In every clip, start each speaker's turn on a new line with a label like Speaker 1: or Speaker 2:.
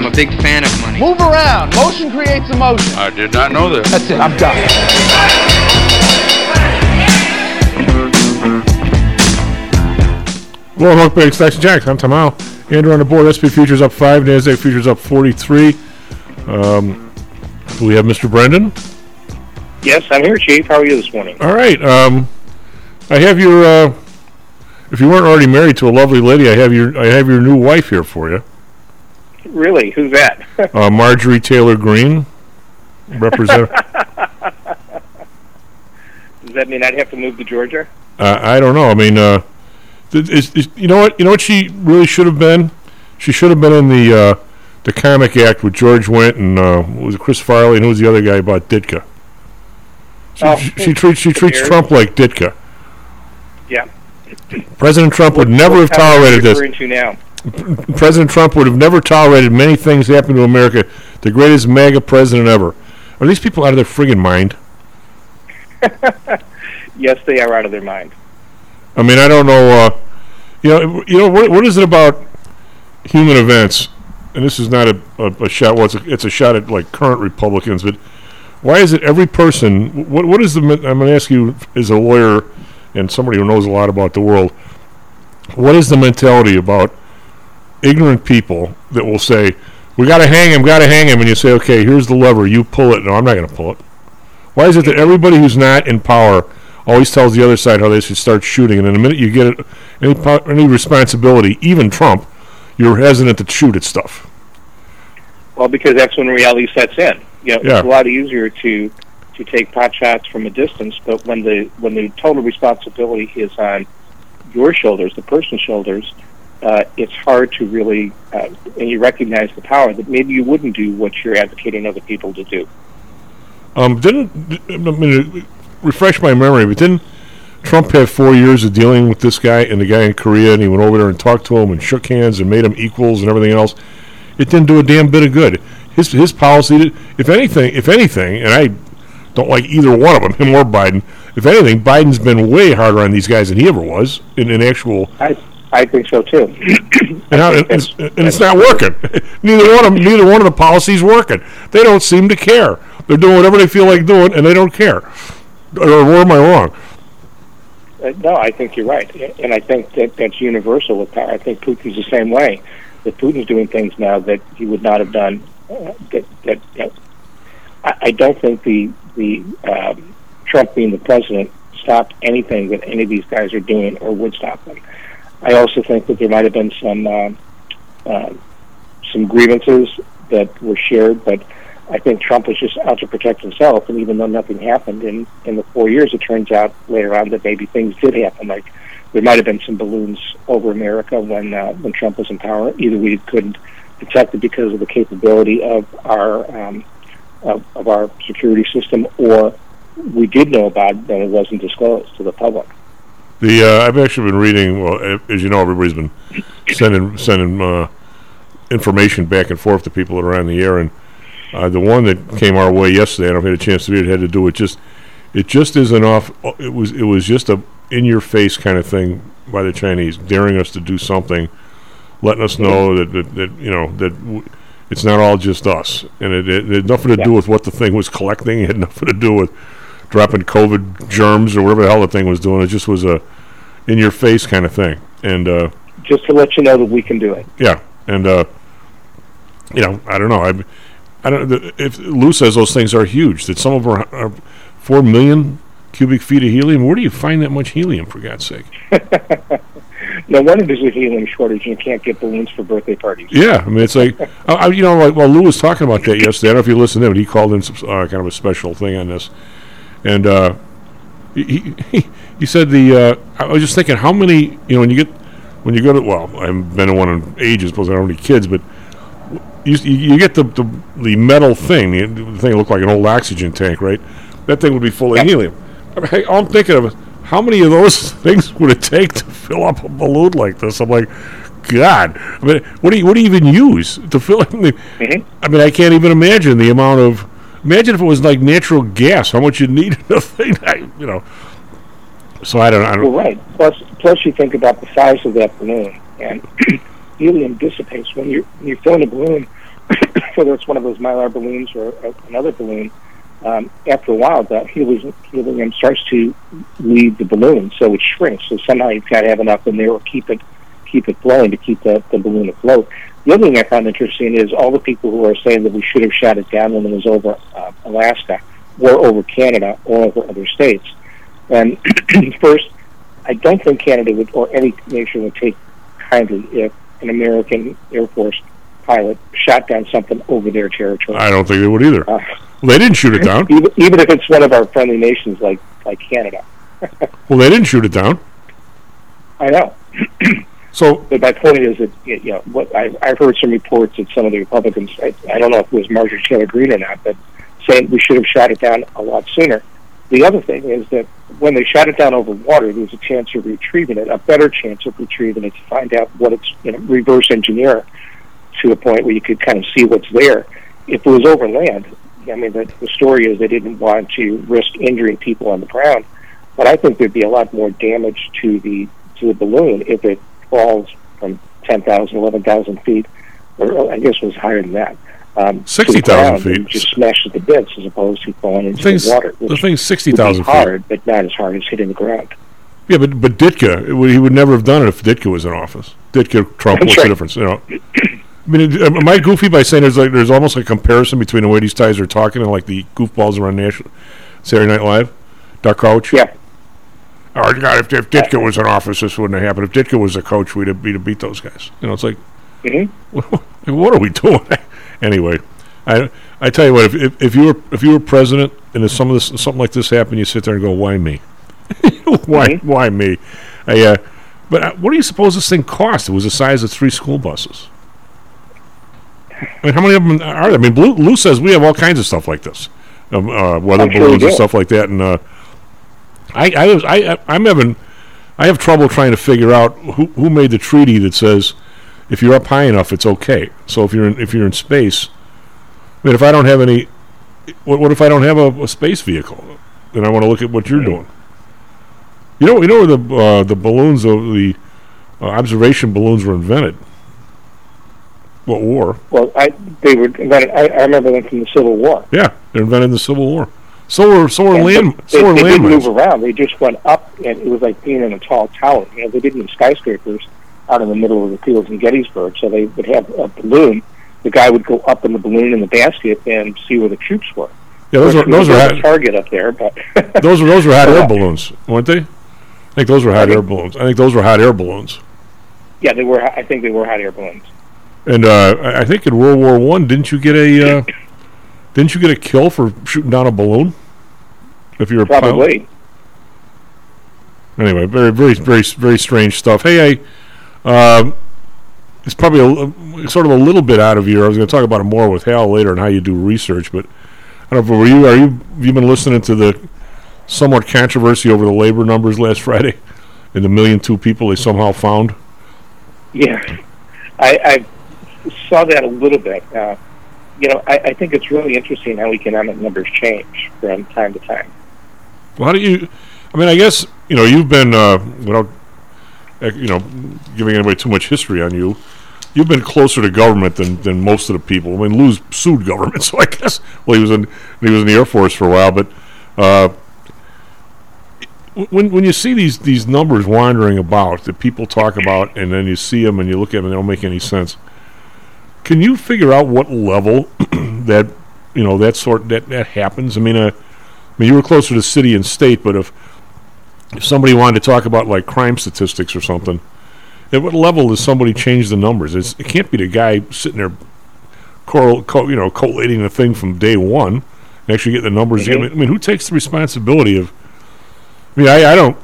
Speaker 1: I'm a big fan of money.
Speaker 2: Move around. Motion creates emotion.
Speaker 3: I did not know that.
Speaker 2: That's it. I'm done.
Speaker 4: Well, welcome back to Stocks and Jocks. I'm Tom Al. Andrew on the board. SP futures up five. Nasdaq futures up 43. Um, do we have Mr. Brendan?
Speaker 5: Yes, I'm here, Chief. How are you this morning?
Speaker 4: All right. Um, I have your. Uh, if you weren't already married to a lovely lady, I have your. I have your new wife here for you,
Speaker 5: Really? Who's that?
Speaker 4: uh, Marjorie Taylor Greene. representative.
Speaker 5: Does that mean I'd have to move to Georgia?
Speaker 4: Uh, I don't know. I mean, uh, is, is, you know what? You know what she really should have been. She should have been in the uh, the comic act with George Wendt and uh, was it Chris Farley and who was the other guy about Ditka. She,
Speaker 5: Oh,
Speaker 4: she, she treats she treats Trump like Ditka.
Speaker 5: Yeah.
Speaker 4: President Trump would never have
Speaker 5: What town are you
Speaker 4: tolerated this.
Speaker 5: Referring to now?
Speaker 4: President Trump would have never tolerated many things happening to America. The greatest MAGA president ever. Are these people out of their friggin' mind?
Speaker 5: Yes, they are out of their mind.
Speaker 4: I mean, I don't know. Uh, you know, you know what? What is it about human events? And this is not a, a, a shot. Well, it's a, it's a shot at like current Republicans. But why is it every person? What what is the? I'm going to ask you as a lawyer and somebody who knows a lot about the world. What is the mentality about ignorant people that will say, "We got to hang him, got to hang him," and you say, "Okay, here's the lever. You pull it." No, I'm not going to pull it. Why is it that everybody who's not in power always tells the other side how they should start shooting, and in the minute you get it, any po- any responsibility, even Trump, you're hesitant to shoot at stuff.
Speaker 5: Well, because that's when reality sets in. You know,
Speaker 4: Yeah.
Speaker 5: it's a lot easier to to take pot shots from a distance, but when the when the total responsibility is on your shoulders, the person's shoulders, uh, it's hard to really, uh, and you recognize the power that maybe you wouldn't do what you're advocating other people to do.
Speaker 4: Um, didn't I mean, refresh my memory, but didn't Trump have four years of dealing with this guy and the guy in Korea, and he went over there and talked to him and shook hands and made them equals and everything else? It didn't do a damn bit of good. His his policy, did, if anything, if anything, and I don't like either one of them, him or Biden. If anything, Biden's been way harder on these guys than he ever was in, in actual.
Speaker 5: I I think so too.
Speaker 4: And, it's, and it's not working. neither one of 'em- neither one of the policies working. They don't seem to care. They're doing whatever they feel like doing, and they don't care. Or, or am I wrong?
Speaker 5: Uh, no, I think you're right, and I think that that's universal with power. I think Putin's the same way. That Putin's doing things now that he would not have done. Uh, that, that, that I, I don't think the the um, Trump being the president stopped anything that any of these guys are doing or would stop them. I also think that there might have been some uh, uh, some grievances that were shared, but I think Trump was just out to protect himself. And even though nothing happened in in the four years, it turns out later on that maybe things did happen. Like there might have been some balloons over America when uh, when Trump was in power. Either we couldn't detect it because of the capability of our um, of, of our security system, or we did know about it and it wasn't disclosed to the public.
Speaker 4: The uh, I've actually been reading. Well, as you know, everybody's been sending sending uh, information back and forth to people that are on the air, and uh, the one that came our way yesterday, I don't know if you had a chance to read it, had to do with just it just isn't off. It was it was just a in your face kind of thing by the Chinese, daring us to do something, letting us know that that, that you know that. W- it's not all just us, and it, it, it had nothing to do with what the thing was collecting. It had nothing to do with dropping COVID germs or whatever the hell the thing was doing. It just was a in your face kind of thing. And uh,
Speaker 5: Just to let you know that we can do it.
Speaker 4: yeah, and uh, you know, I don't know. I, I don't. the- If Lou says those things are huge, that some of them are, are four million cubic feet of helium. Where do you find that much helium? For God's sake.
Speaker 5: No wonder there's a helium shortage. and You can't get balloons for birthday parties.
Speaker 4: Yeah, I mean, it's like, you know, like, well, Lou was talking about that yesterday. I don't know if you listened to him, but he called in some uh, kind of a special thing on this. And uh, he, he, he said the, uh, I was just thinking how many, you know, when you get, when you go to, well, I haven't been to one in ages, because I don't have any kids, but you, you get the, the, the metal thing, the, the thing that looked like an old oxygen tank, right? that thing would be full of helium. I mean, all I'm thinking of is how many of those things would it take to fill up a balloon like this? I'm like, God. I mean, what do you what do you even use to fill? I mean, I mean, I can't even imagine the amount of. Imagine if it was like natural gas, how much you need in a thing. You know. So I don't. I don't.
Speaker 5: right. Plus, plus you think about the size of that balloon, and helium dissipates when you when you fill in a balloon, whether it's one of those mylar balloons or a, another balloon. Um, after a while, that helium, helium starts to leave the balloon, so it shrinks. So somehow you've got to have enough in there, or keep it keep it flowing to keep the, the balloon afloat. The other thing I found interesting is all the people who are saying that we should have shot it down when it was over uh, Alaska, or over Canada, or over other states. And first, I don't think Canada would, or any nation would take kindly if an American Air Force pilot shot down something over their territory.
Speaker 4: I don't think they would either.
Speaker 5: Uh,
Speaker 4: Well, they didn't shoot it down.
Speaker 5: even, even if it's one of our friendly nations like like Canada.
Speaker 4: Well, they didn't shoot it down.
Speaker 5: I know,
Speaker 4: So
Speaker 5: but my point is that you know what I, I've heard some reports that some of the Republicans, I, I don't know if it was Marjorie Taylor Greene or not, but saying we should have shot it down a lot sooner. The other thing is that when they shot it down over water, there's a chance of retrieving it, a better chance of retrieving it to find out what it's, you know, reverse engineer to a point where you could kind of see what's there. If it was over land, I mean, the, the story is they didn't want to risk injuring people on the ground, but I think there'd be a lot more damage to the to the balloon if it falls from 10,000, 11,000 feet, or I guess it was higher than that. Um,
Speaker 4: 60,000 feet.
Speaker 5: Just smashes to bits as opposed to falling into
Speaker 4: thing's,
Speaker 5: the water.
Speaker 4: the thing's sixty
Speaker 5: would be
Speaker 4: thousand feet.
Speaker 5: hard, but not as hard as hitting the ground.
Speaker 4: Yeah, but but Ditka, it would, he would never have done it if Ditka was in office. Ditka, Trump,
Speaker 5: That's
Speaker 4: what's
Speaker 5: right.
Speaker 4: the difference? You know. I mean, it- am I goofy by saying there's like there's almost a comparison between the way these guys are talking and like the goofballs around national Saturday Night Live, Duck Coach.
Speaker 5: Yeah.
Speaker 4: Oh God! If, if Ditka was in office, this wouldn't have happened. If Ditka was a coach, we'd have, we'd have beat those guys. You know, it's like,
Speaker 5: Mhm.
Speaker 4: what are we doing? anyway, I I tell you what, if, if if you were if you were president and if some of this something like this happened, you sit there and go, why me? why
Speaker 5: Mhm.
Speaker 4: why me? I, uh, but uh, what do you suppose this thing cost? It was the size of three school buses. I mean, how many of them are there? I mean, Lou, Lou says we have all kinds of stuff like this, um, uh, weather
Speaker 5: sure
Speaker 4: balloons and stuff like that. And uh, I, I, was, I, I'm having, I have trouble trying to figure out who, who made the treaty that says if you're up high enough, it's okay. So if you're in, if you're in space, I mean, if I don't have any, what, what if I don't have a, a space vehicle? Then I want to look at what you're doing. You know, you know where the uh, the balloons, of the uh, observation balloons, were invented. What war?
Speaker 5: Well, I they were. invented- I, I remember them from the Civil War.
Speaker 4: Yeah, they're invented in the Civil War. So were so were land
Speaker 5: they,
Speaker 4: so were
Speaker 5: they didn't move around. They just went up, and it was like being in a tall tower. You know, they didn't have skyscrapers out in the middle of the fields in Gettysburg, so they would have a balloon. The guy would go up in the balloon in the basket and see where the troops were.
Speaker 4: Yeah, those were those were hot,
Speaker 5: target up there, but
Speaker 4: those were those were hot air balloons, weren't they? I think those were hot
Speaker 5: Pardon?
Speaker 4: air balloons. I think those were hot air balloons.
Speaker 5: yeah, they were. I think they were hot air balloons.
Speaker 4: And uh, I I think in World War One, didn't you get a uh, didn't you get a kill for shooting down a balloon? If you're a pilot?
Speaker 5: Probably.
Speaker 4: Anyway, very, very, very, very strange stuff. Hey, I, um, it's probably a, sort of a little bit out of here. I was going to talk about it more with Hal later and how you do research, but I don't know. Were you? Are you? Have you been listening to the somewhat controversy over the labor numbers last Friday and the million two people they somehow found?
Speaker 5: Yeah, I, I saw that a little bit. Uh, you know, I, I think it's really interesting how economic numbers change from time to time.
Speaker 4: How do you? I mean, I guess you know you've been uh, without uh, you know giving anybody too much history on you. You've been closer to government than, than most of the people. I mean, Lou's sued government, so I guess well he was in he was in the Air Force for a while. But uh, when when you see these these numbers wandering about that people talk about, and then you see them and you look at them and they don't make any sense. Can you figure out what level that you know that sort that that happens? I mean, uh, mean, you were closer to city and state, but if if somebody wanted to talk about like crime statistics or something, at what level does somebody change the numbers? It's, it can't be the guy sitting there, correl, co, you know, collating the thing from day one, and actually get the numbers. I, mean, mm-hmm. I mean, who takes the responsibility of? I mean, I, I don't.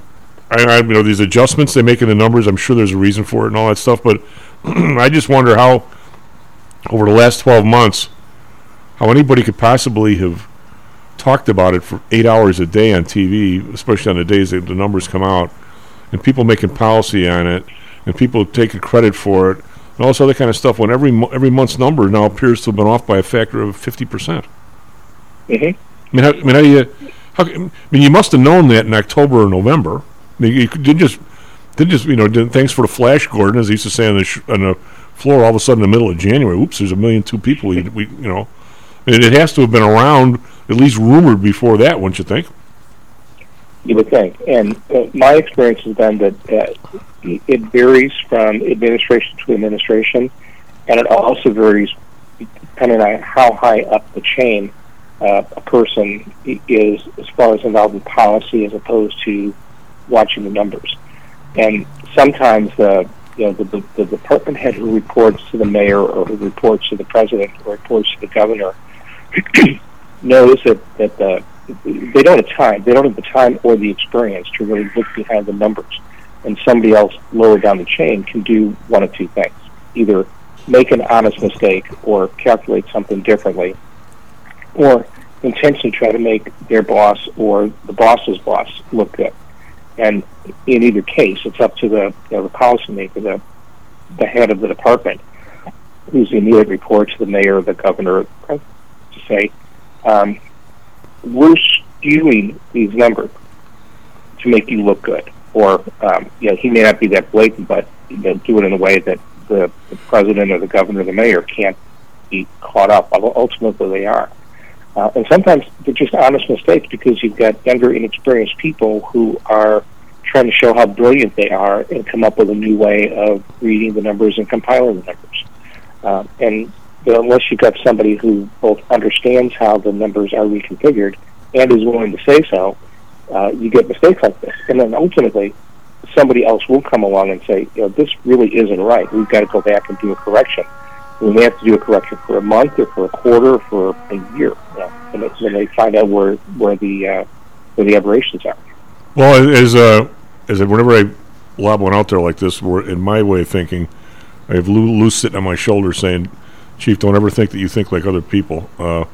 Speaker 4: I, I you know these adjustments they make in the numbers. I'm sure there's a reason for it and all that stuff, but I just wonder how over the last 12 months how anybody could possibly have talked about it for eight hours a day on TV, especially on the days that the numbers come out, and people making policy on it, and people taking credit for it, and all this other kind of stuff. When every mo- every month's number now appears to have been off by a factor of fifty percent.
Speaker 5: Mhm.
Speaker 4: I mean, how, I mean, how do you? How, I mean, you must have known that in October or November. I mean, you didn't just didn't just you know. Did, thanks for the flash, Gordon, as he used to say on the sh- on the floor. All of a sudden, in the middle of January, oops, there's a million two people. We, we you know, and it has to have been around at least rumored before that, wouldn't you think?
Speaker 5: You would think. And uh, my experience has been that uh, it varies from administration to administration, and it also varies depending on how high up the chain uh, a person is as far as involved in policy as opposed to watching the numbers. And sometimes the you know the, the, the department head who reports to the mayor or who reports to the president or reports to the governor knows that that the they don't have time. They don't have the time or the experience to really look behind the numbers. And somebody else lower down the chain can do one of two things: either make an honest mistake or calculate something differently, or intentionally try to make their boss or the boss's boss look good. And in either case, it's up to the you know, the policymaker, the the head of the department, who's the immediate report to the mayor or the governor, to say, um, we're skewing these numbers to make you look good. Or, um, you know, he may not be that blatant, but you know, do it in a way that the, the president or the governor or the mayor can't be caught up, although ultimately they are. Uh, and sometimes they're just honest mistakes because you've got younger, inexperienced people who are trying to show how brilliant they are and come up with a new way of reading the numbers and compiling the numbers. Uh, and you know, unless you've got somebody who both understands how the numbers are reconfigured and is willing to say so, uh, you get mistakes like this. And then ultimately, somebody else will come along and say, you know, this really isn't right. We've got to go back and do a correction. We may have to do a correction for a month or for a quarter or for a year. You know, they, when they find out where where the uh, where the aberrations are.
Speaker 4: Well, as uh, as whenever I lob one out there like this, in my way of thinking, I have Lou, Lou sitting on my shoulder saying, "Chief, don't ever think that you think like other people." Uh,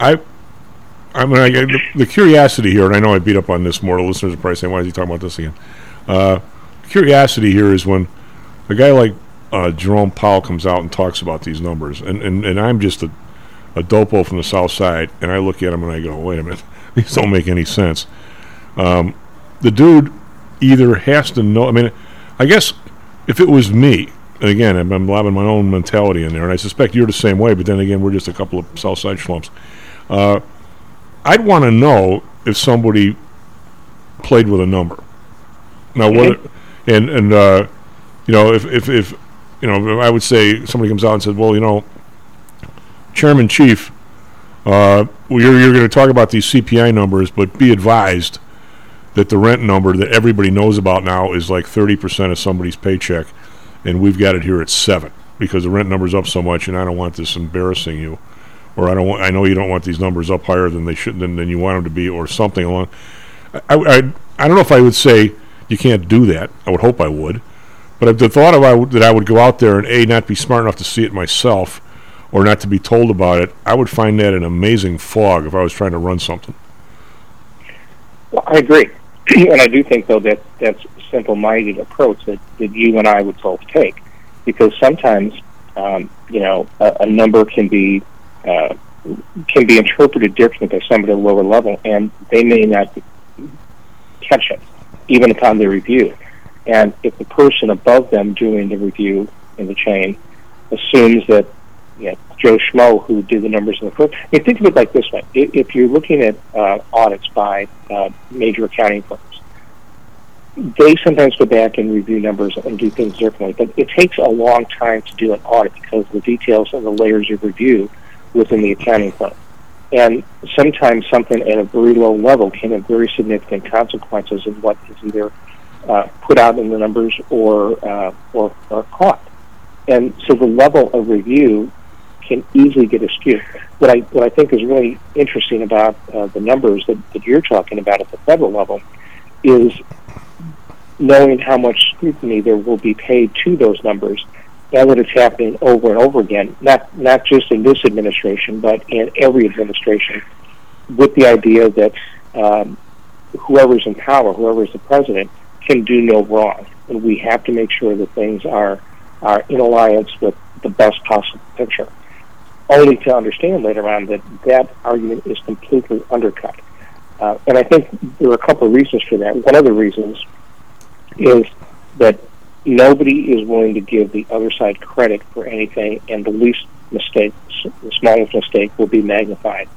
Speaker 4: I, I mean, I, the, the curiosity here, and I know I beat up on this more. The listeners are probably saying, "Why is he talking about this again?" Uh, curiosity here is when a guy like uh, Jerome Powell comes out and talks about these numbers, and, and, and I'm just a, a dopo from the South Side, and I look at him and I go, "Wait a minute, these don't make any sense." Um, the dude either has to know. I mean, I guess if it was me, and again, I'm, I'm lobbing my own mentality in there, and I suspect you're the same way. But then again, we're just a couple of South Side schlumps. Uh, I'd want to know if somebody played with a number. Now, whether and and uh, you know, if if if you know, I would say somebody comes out and says, "Well, you know, Chairman Chief, uh, you're you're going to talk about these CPI numbers, but be advised." that the rent number that everybody knows about now is like 30% of somebody's paycheck, and we've got it here at 7 because the rent number's up so much, and I don't want this embarrassing you. Or I don't want, I know you don't want these numbers up higher than they should than, than you want them to be, or something along. I, I, I don't know if I would say you can't do that. I would hope I would, but the thought of I would, that I would go out there and a not be smart enough to see it myself, or not to be told about it, I would find that an amazing fog if I was trying to run something.
Speaker 5: Well, I agree, and I do think though that that's a simple-minded approach that, that you and I would both take, because sometimes um, you know a, a number can be uh, can be interpreted differently by somebody at a lower level, and they may not catch it even upon their review. And if the person above them doing the review in the chain assumes that you know, Joe Schmo, who did the numbers in the first. I mean, think of it like this way: if, if you're looking at uh, audits by uh, major accounting firms, they sometimes go back and review numbers and do things differently. But it takes a long time to do an audit because the details and the layers of review within the accounting firm. And sometimes something at a very low level can have very significant consequences in what is either uh, put out in the numbers or, uh, or or caught. And so the level of review can easily get askew. What I what I think is really interesting about uh, the numbers that, that you're talking about at the federal level is knowing how much scrutiny there will be paid to those numbers and that it's happening over and over again, not not just in this administration, but in every administration with the idea that um, whoever's in power, whoever's the president, can do no wrong, and we have to make sure that things are are in alliance with the best possible picture. Only to understand later on that that argument is completely undercut. Uh, and I think there are a couple of reasons for that. One of the reasons is that nobody is willing to give the other side credit for anything, and the least mistake, the smallest mistake, will be magnified.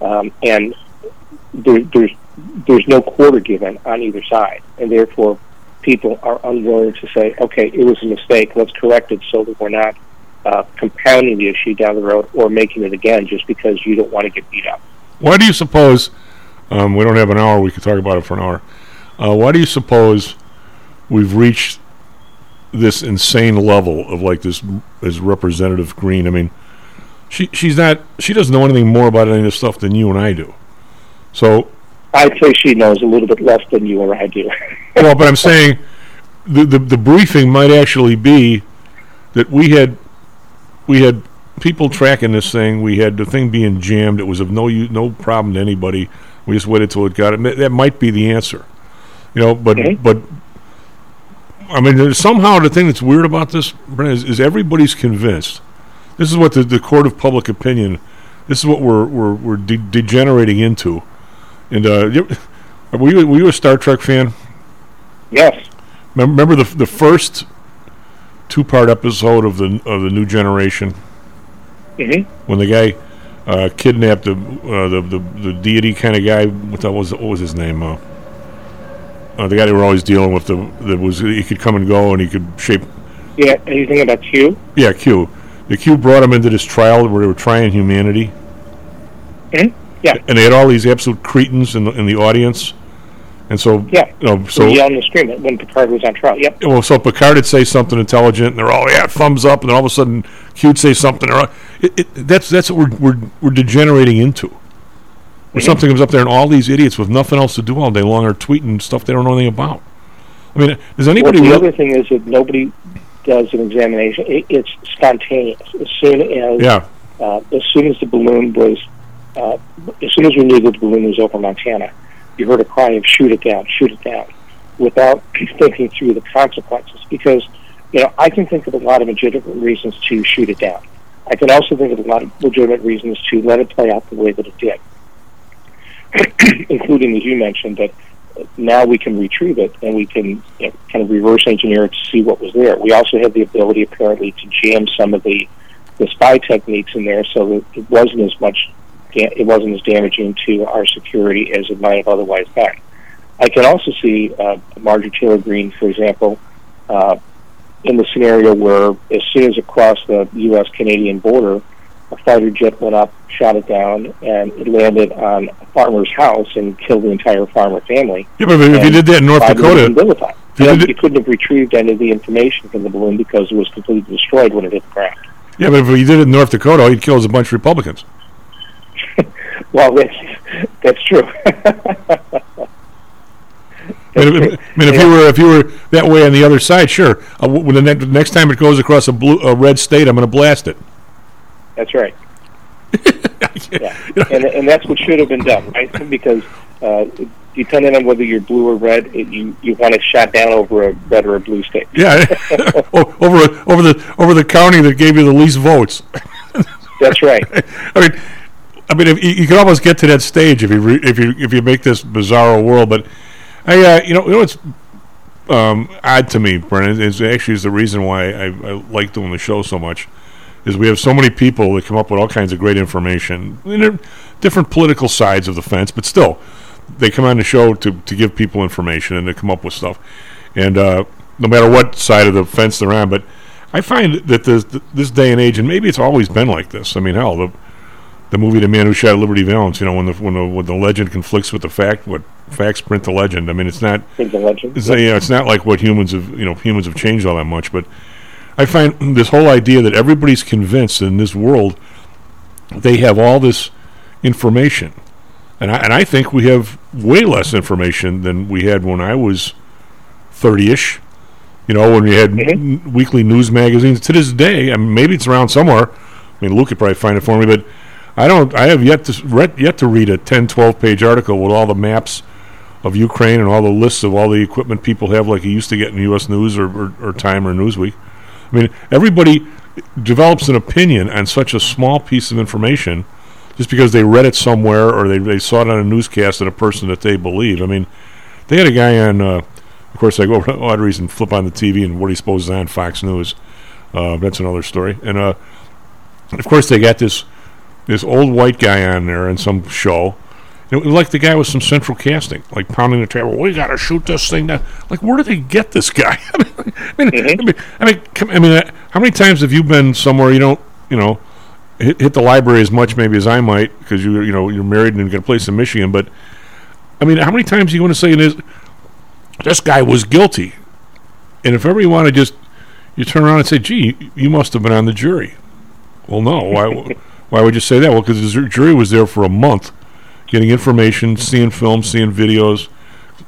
Speaker 5: Um, and there, there's there's no quarter given on either side, and therefore people are unwilling to say, okay, it was a mistake, let's correct it so that we're not uh, compounding the issue down the road or making it again just because you don't want to get beat up.
Speaker 4: Why do you suppose? Um, we don't have an hour. We could talk about it for an hour. Uh, why do you suppose we've reached this insane level of like this as Representative Greene? I mean, she she's not she doesn't know anything more about any of this stuff than you and I do. So
Speaker 5: I'd say she knows a little bit less than you or I do.
Speaker 4: well, but I'm saying the, the the briefing might actually be that we had we had people tracking this thing. We had the thing being jammed. It was of no u- no problem to anybody. We just waited till it got it. That might be the answer, you know. But
Speaker 5: Mhm.
Speaker 4: but I mean, somehow the thing that's weird about this, Brennan, is, is everybody's convinced. This is what the, the court of public opinion. This is what we're we're we're de- degenerating into. And uh, you- were you were you a Star Trek fan?
Speaker 5: yes.
Speaker 4: Mem- Remember the the first two part episode of the of the New Generation
Speaker 5: hmm
Speaker 4: when the guy uh, kidnapped the, uh, the the the deity kind of guy. What was? What was his name? Uh, uh, the guy they were always dealing with. The that was he could come and go and he could shape.
Speaker 5: Yeah. Anything about Q?
Speaker 4: Yeah, Q. The Q brought him into this trial where they were trying humanity,
Speaker 5: hmm Yeah.
Speaker 4: and they had all these absolute cretins in the in the audience. And so,
Speaker 5: Yeah.
Speaker 4: you know,
Speaker 5: So
Speaker 4: so
Speaker 5: yelling and screaming when Picard was on trial. Yep.
Speaker 4: well, so Picard would say something intelligent, and they're all yeah, thumbs up, and then all of a sudden Q'd say something. Or, it, it, that's that's what we're, we're we're degenerating into. Where something comes up there, and all these idiots with nothing else to do all day long are tweeting stuff they don't know anything about. I mean, does
Speaker 5: Well,
Speaker 4: anybody?
Speaker 5: the other thing is that nobody does an examination. It, it's spontaneous. As soon as
Speaker 4: yeah,
Speaker 5: uh, as soon as the balloon was, uh, as soon as we knew that the balloon was over Montana, you heard a cry of "shoot it down, shoot it down," without thinking through the consequences. Because you know, I can think of a lot of legitimate reasons to shoot it down. I can also think of a lot of legitimate reasons to let it play out the way that it did, including, as you mentioned, that now we can retrieve it and we can you know, kind of reverse engineer it to see what was there. We also have the ability, apparently, to jam some of the the spy techniques in there so that it wasn't as much it wasn't as damaging to our security as it might have otherwise been. I can also see uh, Marjorie Taylor Greene, for example, uh, in the scenario where as soon as it crossed the U.S. Canadian border, a fighter jet went up, shot it down, and it landed on a farmer's house and killed the entire farmer family.
Speaker 4: yeah, but if you did that in North Dakota, you
Speaker 5: You,
Speaker 4: did it-
Speaker 5: you couldn't have retrieved any of the information from the balloon because it was completely destroyed when it hit the ground.
Speaker 4: yeah, but if you did it in North Dakota, all you'd kill is a bunch of Republicans.
Speaker 5: Well, that's, that's true.
Speaker 4: I mean, if, I mean, if you were if you were that way on the other side, sure. Uh, when the ne- next time it goes across a blue a red state, I'm going to blast it.
Speaker 5: That's right. yeah. and, and that's what should have been done, right? Because uh, depending on whether you're blue or red, it, you you want it shot down over a red or a blue state.
Speaker 4: Yeah, over over the over the county that gave you the least votes.
Speaker 5: That's right.
Speaker 4: I mean, I mean, if you, can almost get to that stage if you re, if you if you make this bizarre world. But I, uh, you know, you know what's um, odd to me, Brennan, is actually is the reason why I, I like doing the show so much. Is we have so many people that come up with all kinds of great information, I mean, different political sides of the fence, but still, they come on the show to, to give people information and to come up with stuff. And uh, no matter what side of the fence they're on, but I find that this this day and age, and maybe it's always been like this. I mean, hell, the the movie "The Man Who Shot Liberty Valance," you know, when the when the when the legend conflicts with the fact, what facts print the legend. I mean, it's not
Speaker 5: Think the legend.
Speaker 4: it's, you know, it's not like what humans have, you know, humans have changed all that much. But I find this whole idea that everybody's convinced in this world they have all this information, and I, and I think we have way less information than we had when I was thirty-ish. You know, when we had
Speaker 5: Mhm.
Speaker 4: n- weekly news magazines. To this day, I mean, maybe it's around somewhere. I mean, Luke could probably find it for me, but I don't. I have yet to read, yet to read a 10, 12 page article with all the maps of Ukraine and all the lists of all the equipment people have, like you used to get in U.S. News or, or, or Time or Newsweek. I mean, everybody develops an opinion on such a small piece of information just because they read it somewhere or they, they saw it on a newscast and a person that they believe. I mean, they had a guy on, uh, of course, I go for odd reason, flip on the TV and what he supposes on Fox News. Uh, that's another story. And uh, of course, they got this this old white guy on there in some show. It was like the guy with some central casting, like pounding the table. We got to shoot this thing down. Like, where did they get this guy? I mean, I mean, I mean, I mean, I mean, uh, how many times have you been somewhere you don't, you know, hit, hit the library as much maybe as I might because you, you know, you're married and you've got a place in Michigan. But I mean, how many times are you going to say this? This guy was guilty, and if ever you want to just, you turn around and say, "Gee, you- you must have been on the jury." Well, no. Why? why would you say that? Well, because the jury was there for a month, getting information, seeing films, seeing videos,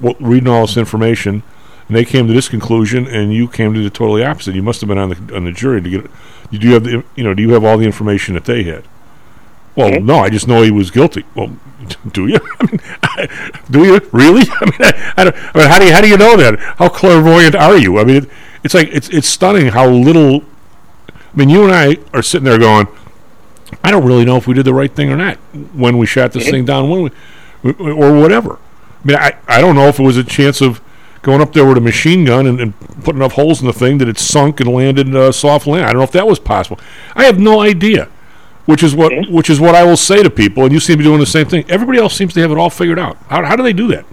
Speaker 4: w- reading all this information, and they came to this conclusion, and you came to the totally opposite. You must have been on the on the jury to get. You do you have the you know? Do you have all the information that they had? Well, no. I just know he was guilty. Well, do you? I mean, do you really? I mean, I, I, don't, I mean, how do you how do you know that? How clairvoyant are you? I mean, it, it's like it's it's stunning how little. I mean, you and I are sitting there going, I don't really know if we did the right thing or not when we shot this thing down, when we, or whatever. I mean, I, I don't know if it was a chance of going up there with a machine gun and, and putting enough holes in the thing that it sunk and landed uh, soft land. I don't know if that was possible. I have no idea. Which is what which is what I will say to people, and you seem to be doing the same thing. Everybody else seems to have it all figured out. How, how do they do that?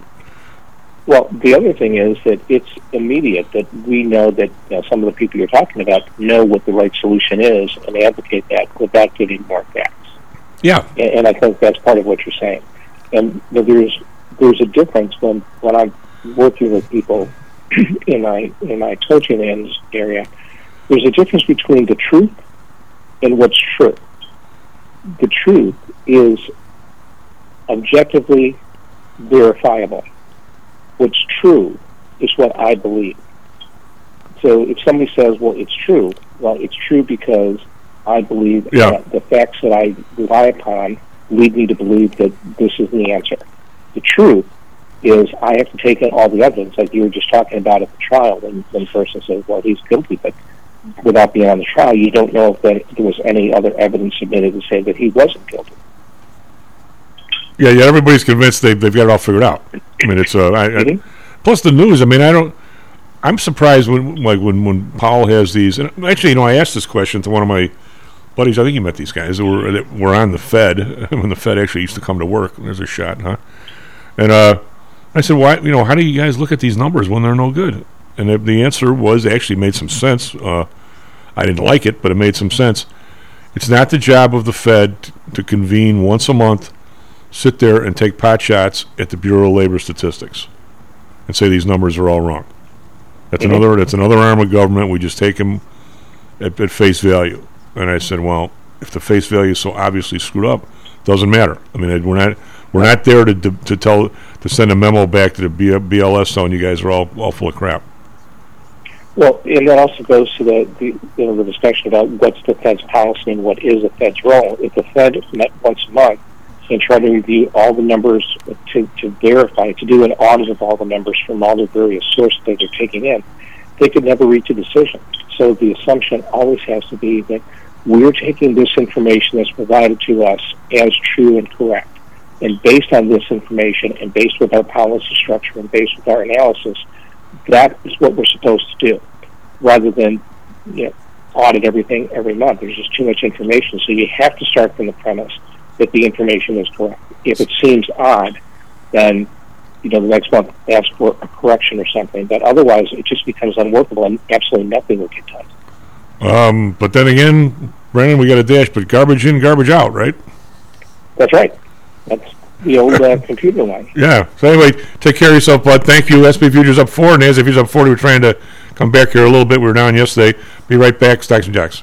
Speaker 5: Well, the other thing is that it's immediate that we know that you know, some of the people you're talking about know what the right solution is and advocate that without giving more facts.
Speaker 4: Yeah,
Speaker 5: And, and I think that's part of what you're saying. And there's there's a difference when when I'm working with people in my in my coaching ends area. There's a difference between the truth and what's true. The truth is objectively verifiable. What's true is what I believe. So if somebody says, "Well, it's true," well, it's true because I believe
Speaker 4: Yeah.
Speaker 5: that the facts that I rely upon lead me to believe that this is the answer. The truth is I have to take in all the evidence, like you were just talking about at the trial, when, when the person says, "Well, he's guilty," but without being on the trial, you don't know if there was any other evidence submitted to say that he wasn't guilty.
Speaker 4: Yeah, yeah. Everybody's convinced they've they've got it all figured out. I mean, it's uh, I, I,
Speaker 5: Mhm.
Speaker 4: plus the news. I mean, I don't. I'm surprised when like when when Powell has these. And actually, you know, I asked this question to one of my buddies. I think you met these guys that were that were on the Fed when the Fed actually used to come to work. There's a shot, huh? And uh, I said, why? You know, how do you guys look at these numbers when they're no good? And the, the answer was actually made some sense. Uh, I didn't like it, but it made some sense. It's not the job of the Fed t- to convene once a month, sit there and take pot shots at the Bureau of Labor Statistics, and say these numbers are all wrong. That's another. That's another arm of government. We just take them at, at face value. And I said, well, if the face value is so obviously screwed up, doesn't matter. I mean, we're not we're not there to to, to tell to send a memo back to the BLS telling you guys are all all full of crap.
Speaker 5: Well, and that also goes to the, the you know the discussion about what's the Fed's policy and what is the Fed's role. If the Fed met once a month and try to review all the numbers to, to verify, to do an audit of all the numbers from all the various sources that they're taking in, they could never reach a decision. So the assumption always has to be that we're taking this information that's provided to us as true and correct. And based on this information and based with our policy structure and based with our analysis, that is what we're supposed to do, rather than you know, audit everything every month. There's just too much information, so you have to start from the premise that the information is correct. If it seems odd, then you know the next month ask for a correction or something. But otherwise, it just becomes unworkable, and absolutely nothing will get done.
Speaker 4: Um, but then again, Brandon, we got a dash, but garbage in, garbage out, right?
Speaker 5: That's right. That's the old uh, computer line.
Speaker 4: Yeah. So anyway, take care of yourself, bud. Thank you. SP Futures up four, and as Futures up forty. We're trying to come back here a little bit. We were down yesterday. Be right back. Stocks and jocks.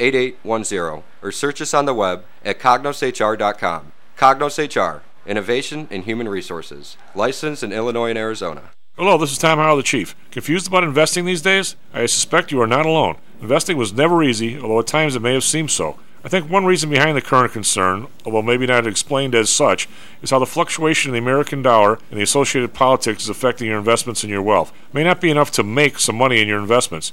Speaker 3: 8810 or search us on the web at cognoshr.com. Cognos HR, Innovation in Human Resources, licensed in Illinois and Arizona.
Speaker 4: Hello, this is Tom Howell, the Chief. Confused about investing these days? I suspect you are not alone. Investing was never easy, although at times it may have seemed so. I think one reason behind the current concern, although maybe not explained as such, is how the fluctuation in the American dollar and the associated politics is affecting your investments and your wealth. It may not be enough to make some money in your investments.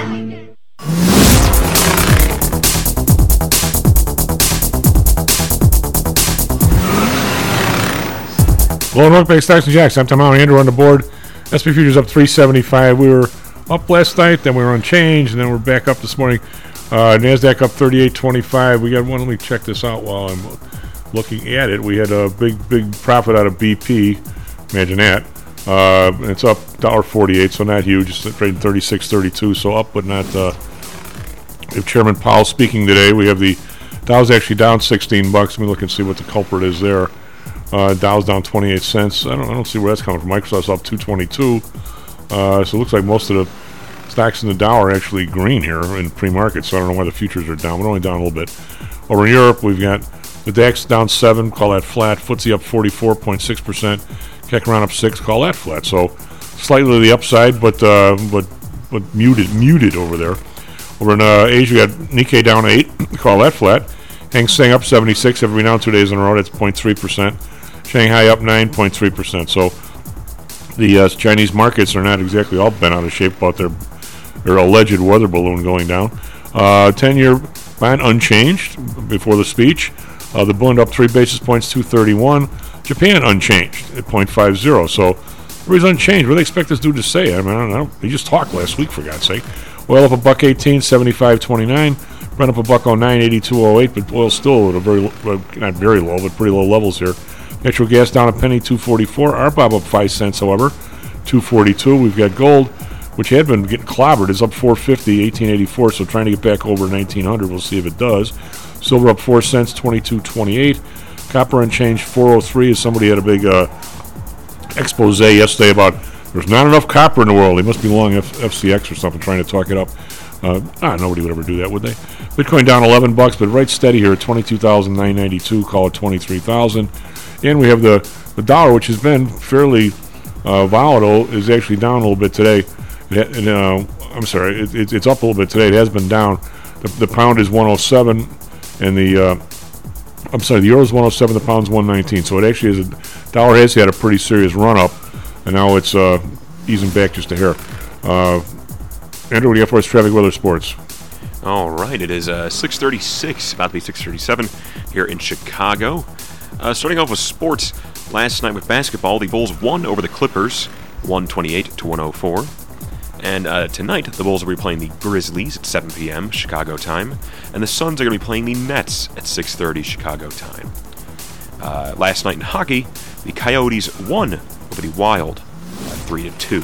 Speaker 4: Well, North Bay Stocks and Jocks. I'm Tom Allen, Andrew on the board. SP futures up 375. We were up last night, then we were unchanged, and then we're back up this morning. Uh, Nasdaq up 38.25. We got one. Let me check this out while I'm looking at it. We had a big, big profit out of BP. Imagine that. Uh, it's up $1.48, so not huge. It's trading 36.32, so up, but not. Uh, have Chairman Powell speaking today. We have the Dow's actually down 16 bucks. Let me look and see what the culprit is there. Uh, Dow's down 28 cents. I don't, I don't see where that's coming from. Microsoft's up 222. Uh, so it looks like most of the stocks in the Dow are actually green here in pre-market. So I don't know why the futures are down. We're only down a little bit. Over in Europe, we've got the DAX down seven. Call that flat. FTSE up 44.6 percent. CAC around up six. Call that flat. So slightly to the upside, but uh, but but muted muted over there. Over in uh, Asia, we got Nikkei down eight. Call that flat. Hang Seng up 76 every now and two days in a row. That's 0.3 percent. Shanghai up 9.3%. So the uh, Chinese markets are not exactly all bent out of shape about their their alleged weather balloon going down. Uh, 10-year bond unchanged before the speech. Uh, the bond up three basis points, 231. Japan unchanged at 0.50. So everybody's unchanged. What do they expect this dude to say? I mean, I don't know. He just talked last week, for God's sake. Oil up a buck 18, 75.29. Brent up a buck 09, 82.08. But oil's still at a very, not very low, but pretty low levels here. Natural gas down a penny, 244. RBOB up 5 cents, however, 242. We've got gold, which had been getting clobbered, is up 450, 1884. So trying to get back over 1900. We'll see if it does. Silver up 4 cents, 22.28. Copper unchanged, 403. As somebody had a big uh, expose yesterday about There's not enough copper in the world. They must be long F- FCX or something trying to talk it up. Uh, ah, nobody would ever do that, would they? Bitcoin down 11 bucks, but right steady here at 22,992. Call it 23,000. And we have the, the dollar, which has been fairly uh, volatile, is actually down a little bit today. It, and, uh, I'm sorry, it, it, it's up a little bit today. It has been down. The, the pound is 107, and the uh, I'm sorry, the euro is 107, the pound's 119. So it actually is a dollar has had a pretty serious run up, and now it's uh, easing back just a hair. Uh, Andrew, what do you have for us? Traffic, weather, sports.
Speaker 6: All right, it is uh, 6:36, about to be 6:37 here in Chicago. Uh, starting off with sports, last night with basketball, the Bulls won over the Clippers, 128 to 104. And uh, tonight, the Bulls will be playing the Grizzlies at 7 p.m. Chicago time, and the Suns are going to be playing the Nets at 6:30 Chicago time. Uh, last night in hockey, the Coyotes won over the Wild, three to two.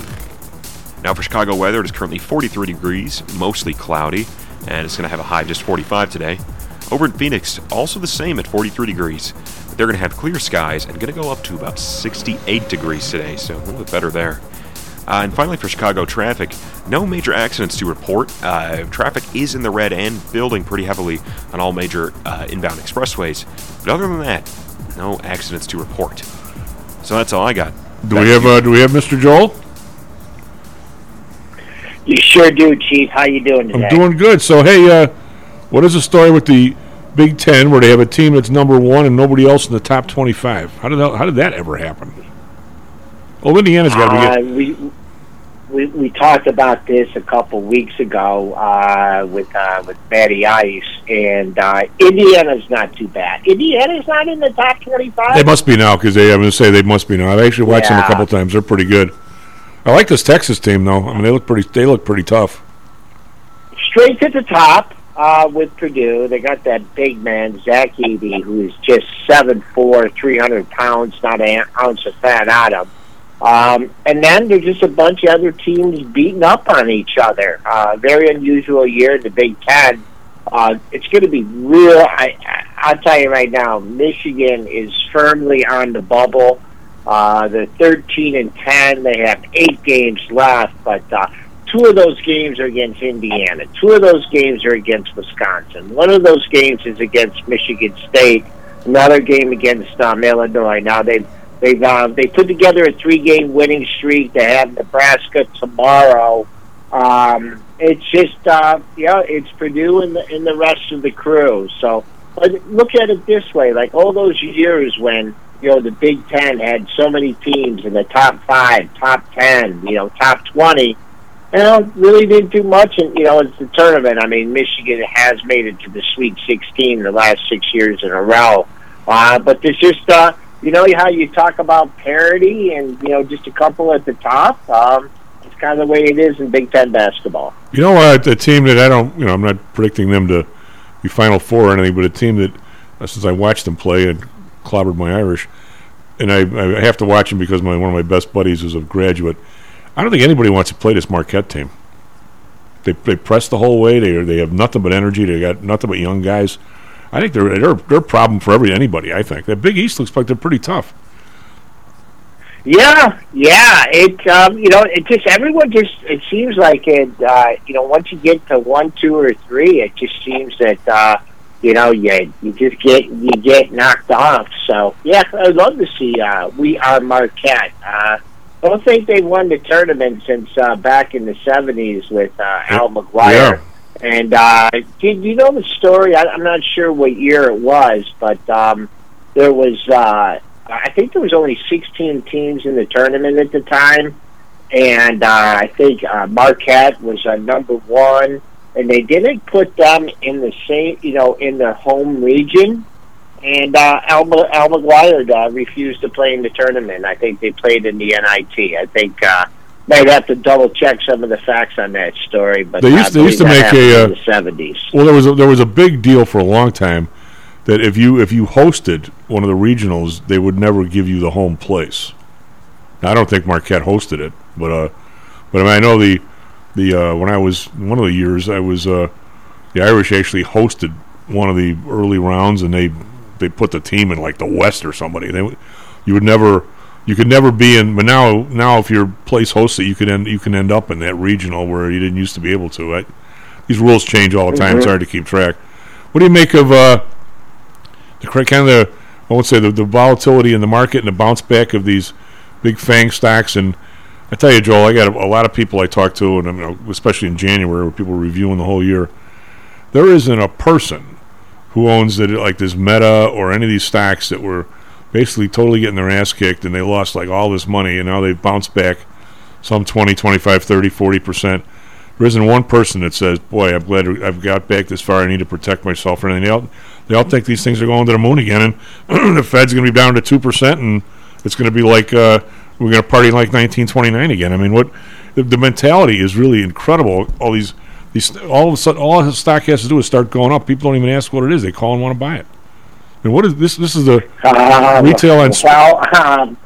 Speaker 6: Now for Chicago weather, it is currently 43 degrees, mostly cloudy, and it's going to have a high of just 45 today. Over in Phoenix, also the same at 43 degrees. But they're going to have clear skies and going to go up to about 68 degrees today, so a little bit better there. Uh, and finally, for Chicago traffic, no major accidents to report. Uh, traffic is in the red and building pretty heavily on all major uh, inbound expressways. But other than that, no accidents to report. So that's all I got.
Speaker 4: Do
Speaker 6: Back
Speaker 4: we have uh, Do we have Mr. Joel?
Speaker 7: You sure do, Chief. How you doing today?
Speaker 4: I'm doing good. So hey, uh, what is the story with the Big Ten where they have a team that's number one and nobody else in the top 25? How did that, how did that ever happen? Well, Indiana's got to
Speaker 7: Uh,
Speaker 4: get.
Speaker 7: we, we we talked about this a couple weeks ago uh, with uh, with Matty Ice, and uh, Indiana's not too bad. Indiana's not in the top twenty-five.
Speaker 4: They must be now because they. I'm going to say they must be now. I've actually watched them a
Speaker 7: Yeah.
Speaker 4: couple times. They're pretty good. I like this Texas team though. I mean, they look pretty. They look pretty tough.
Speaker 7: straight to the top uh, with Purdue. They got that big man, Zach Edey, who is just 7'4", 300 pounds, not an ounce of fat on him. Um, and then there's just a bunch of other teams beating up on each other. Uh, very unusual year in the Big Ten. Uh, it's going to be real. I, I'll tell you right now, Michigan is firmly on the bubble. Uh, they're 13 and 10. They have eight games left, but uh, two of those games are against Indiana. Two of those games are against Wisconsin. One of those games is against Michigan State. Another game against um, Illinois. Now they they've uh, they put together a three game winning streak. They have Nebraska tomorrow. Um, it's just uh, yeah, it's Purdue and the and the rest of the crew. So, but look at it this way: like all those years when you know the Big Ten had so many teams in the top five, top ten, you know, top twenty. You know, really didn't do much, and you know, it's the tournament. I mean, Michigan has made it to the Sweet 16 the last six years in a row, uh, but there's just uh, you know how you talk about parity and you know just a couple at the top. Um, it's kind of the way it is in Big Ten basketball.
Speaker 4: You know? A team that I don't. You know, I'm not predicting them to be Final Four or anything, but a team that uh, since I watched them play and clobbered my Irish, and I, I have to watch them because my one of my best buddies is a graduate. I don't think anybody wants to play this Marquette team. They they press the whole way. They are, they have nothing but energy. They got nothing but young guys. I think they're they're they're a problem for every anybody. I think that Big East looks like they're pretty tough.
Speaker 7: Yeah, yeah. It um, you know, it just everyone just it seems like it. Uh, you know, once you get to one, two, or three, it just seems that uh, you know you you just get you get knocked off. So yeah, I'd love to see. Uh, we are Marquette. Uh, I don't think they won the tournament since uh, back in the seventies with uh, Al McGuire. And uh, did you know the story? I, I'm not sure what year it was, but um, there was. Uh, I think there was only 16 teams in the tournament at the time, and uh, I think uh, Marquette was uh, number one, and they didn't put them in the same, you know, in the home region. And uh, Al, Al McGuire uh, refused to play in the tournament. I think they played in the NIT. I think uh, might have to double check some of the facts on that story, but
Speaker 4: They used-
Speaker 7: I
Speaker 4: they used to make a, uh,
Speaker 7: the seventies.
Speaker 4: Well, there was a, there was a big deal for a long time that if you if you hosted one of the regionals, they would never give you the home place. Now, I don't think Marquette hosted it, but uh, but I mean, I know the the uh, when I was one of the years I was uh, the Irish actually hosted one of the early rounds, and they they put the team in like the West or somebody. They would- you would never you could never be in. But now, now if your place hosts it, you could end you can end up in that regional where you didn't used to be able to. Right? These rules change all the time. It's
Speaker 7: Mhm.
Speaker 4: hard to keep track. What do you make of uh, the kind of the I won't say the, the volatility in the market and the bounce back of these big FANG stocks? And I tell you, Joel, I got a, a lot of people I talk to, and you know, especially in January, where people are reviewing the whole year. There isn't a person who owns that like this Meta or any of these stocks that were basically totally getting their ass kicked and they lost like all this money and now they've bounced back some 20, 25, 30, 40 percent. There isn't one person that says, "Boy, I'm glad I've got back this far. I need to protect myself." Or anything. They all, they all think these things are going to the moon again, and the Fed's going to be down to two percent, and it's going to be like uh, we're going to party like 1929 again. I mean, what the, the mentality is really incredible. All these, these, all of a sudden, all the stock has to do is start going up. People don't even ask what it is; they call and want to buy it. And what is this? This is the
Speaker 7: Um,
Speaker 4: retail and
Speaker 7: well, um,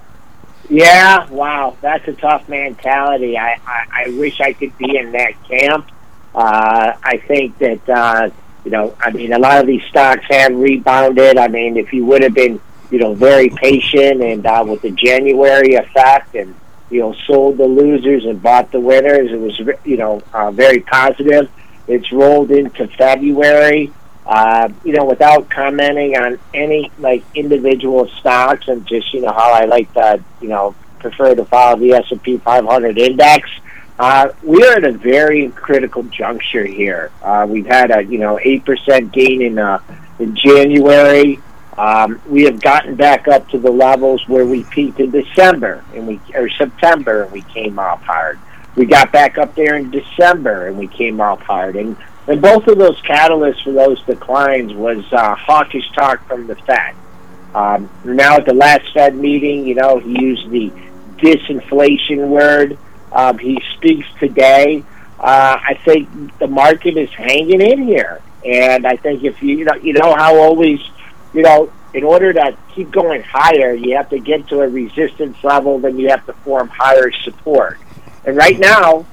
Speaker 7: yeah, wow, that's a tough mentality. I, I, I wish I could be in that camp. Uh, I think that uh, you know, I mean, a lot of these stocks have rebounded. I mean, if you would have been, you know, very patient and uh, with the January effect and you know sold the losers and bought the winners, it was you know uh, very positive. It's rolled into February uh, you know, without commenting on any like individual stocks and just you know how I like to you know prefer to follow the S and P 500 index. Uh, we are at a very critical juncture here. Uh, we've had a you know eight percent gain in uh, in January. Um, we have gotten back up to the levels where we peaked in December and we or September and we came off hard. We got back up there in December and we came off hard. And and both of those catalysts for those declines was uh, hawkish talk from the Fed. Um, now at the last Fed meeting, you know, he used the disinflation word. Um, he speaks today. Uh, I think the market is hanging in here, and I think if you you know you know how always you know in order to keep going higher, you have to get to a resistance level, then you have to form higher support. And right now,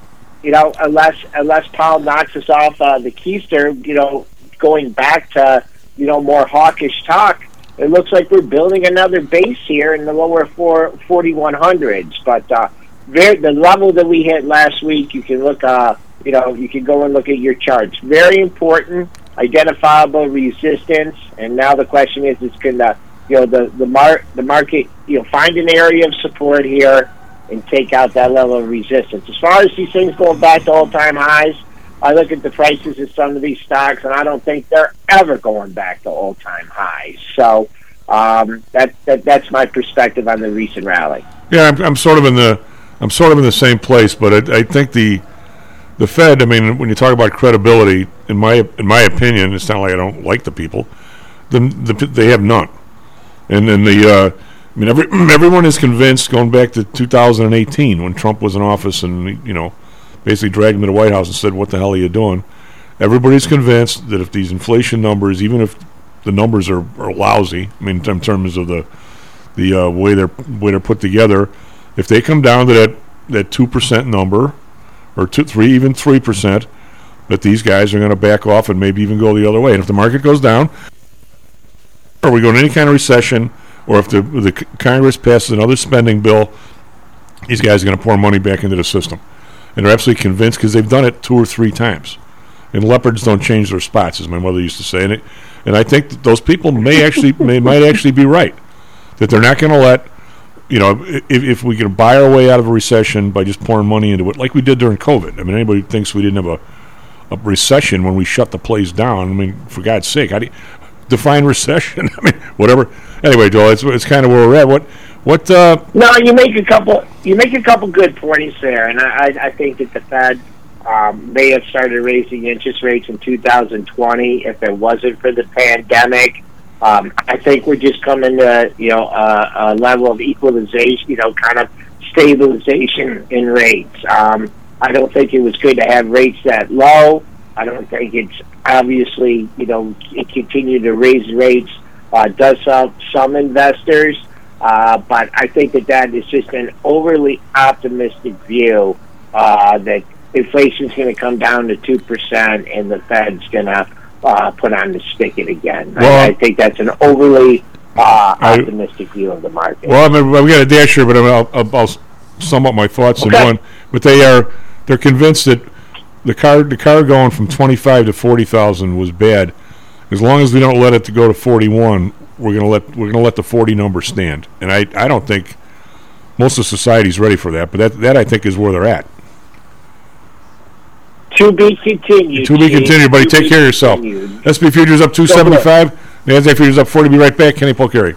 Speaker 7: you know, unless unless Powell knocks us off uh, the keister, you know, going back to you know more hawkish talk, it looks like we're building another base here in the lower four forty one hundreds. But uh, very, the level that we hit last week, you can look, uh, you know, you can go and look at your charts. Very important, identifiable resistance. And now the question is, is can the you know the the mar- the market you know find an area of support here and take out that level of resistance. As far as these things going back to all-time highs, I look at the prices of some of these stocks, and I don't think they're ever going back to all-time highs. So um, that, that that's my perspective on the recent rally.
Speaker 4: Yeah, I'm, I'm sort of in the I'm sort of in the same place, but I, I think the the Fed. I mean, when you talk about credibility, in my in my opinion, it's not like I don't like the people. The, the they have none, and then the uh, I mean, every, everyone is convinced, going back to 2018 when Trump was in office and, you know, basically dragged him to the White House and said, What the hell are you doing? Everybody's convinced that if these inflation numbers, even if the numbers are, are lousy, I mean, in terms of the the uh, way they're way they're put together, if they come down to that that two percent number, or two, three, even three percent, that these guys are going to back off and maybe even go the other way. And if the market goes down, or we go into any kind of recession, or if the the Congress passes another spending bill, these guys are going to pour money back into the system, and they're absolutely convinced because they've done it two or three times. And leopards don't change their spots, as my mother used to say. And, it, and I think those people may actually may might actually be right that they're not going to let you know if, if we can buy our way out of a recession by just pouring money into it, like we did during COVID. I mean, anybody thinks we didn't have a, a recession when we shut the place down. I mean, for God's sake, how do you define recession? I mean, whatever. Anyway, Joel, it's, it's kind of where we're at. What what uh,
Speaker 7: No, you make a couple. You make a couple good points there, and I, I- think that the Fed um, may have started raising interest rates in 2020 if it wasn't for the pandemic. Um, I think we're just coming to you know a, a level of equalization, you know, kind of stabilization in rates. Um, I don't think it was good to have rates that low. I don't think it's obviously you know it continue to raise rates uh, does help some investors. Uh, but I think that that is just an overly optimistic view uh, that inflation is going to come down to two percent and the Fed's going to uh, put on the spigot again.
Speaker 4: Well-
Speaker 7: I, I think that's an overly uh,
Speaker 4: I-
Speaker 7: optimistic view of the market.
Speaker 4: Well, I mean, we got a dash here, but I'll, I'll, I'll sum up my thoughts in one. But they are they're convinced that the car the car going from twenty five to forty thousand was bad. As long as we don't let it to go to forty one, we're gonna let we're gonna let the forty number stand. And I, I don't think most of society's ready for that. But that that I think is where they're at.
Speaker 7: To be continued.
Speaker 4: To be continued, buddy.
Speaker 7: To
Speaker 4: Take care of yourself.
Speaker 7: continued.
Speaker 4: SP futures up two seventy five. Nasdaq futures up forty. Be right back. Kenny Polcari.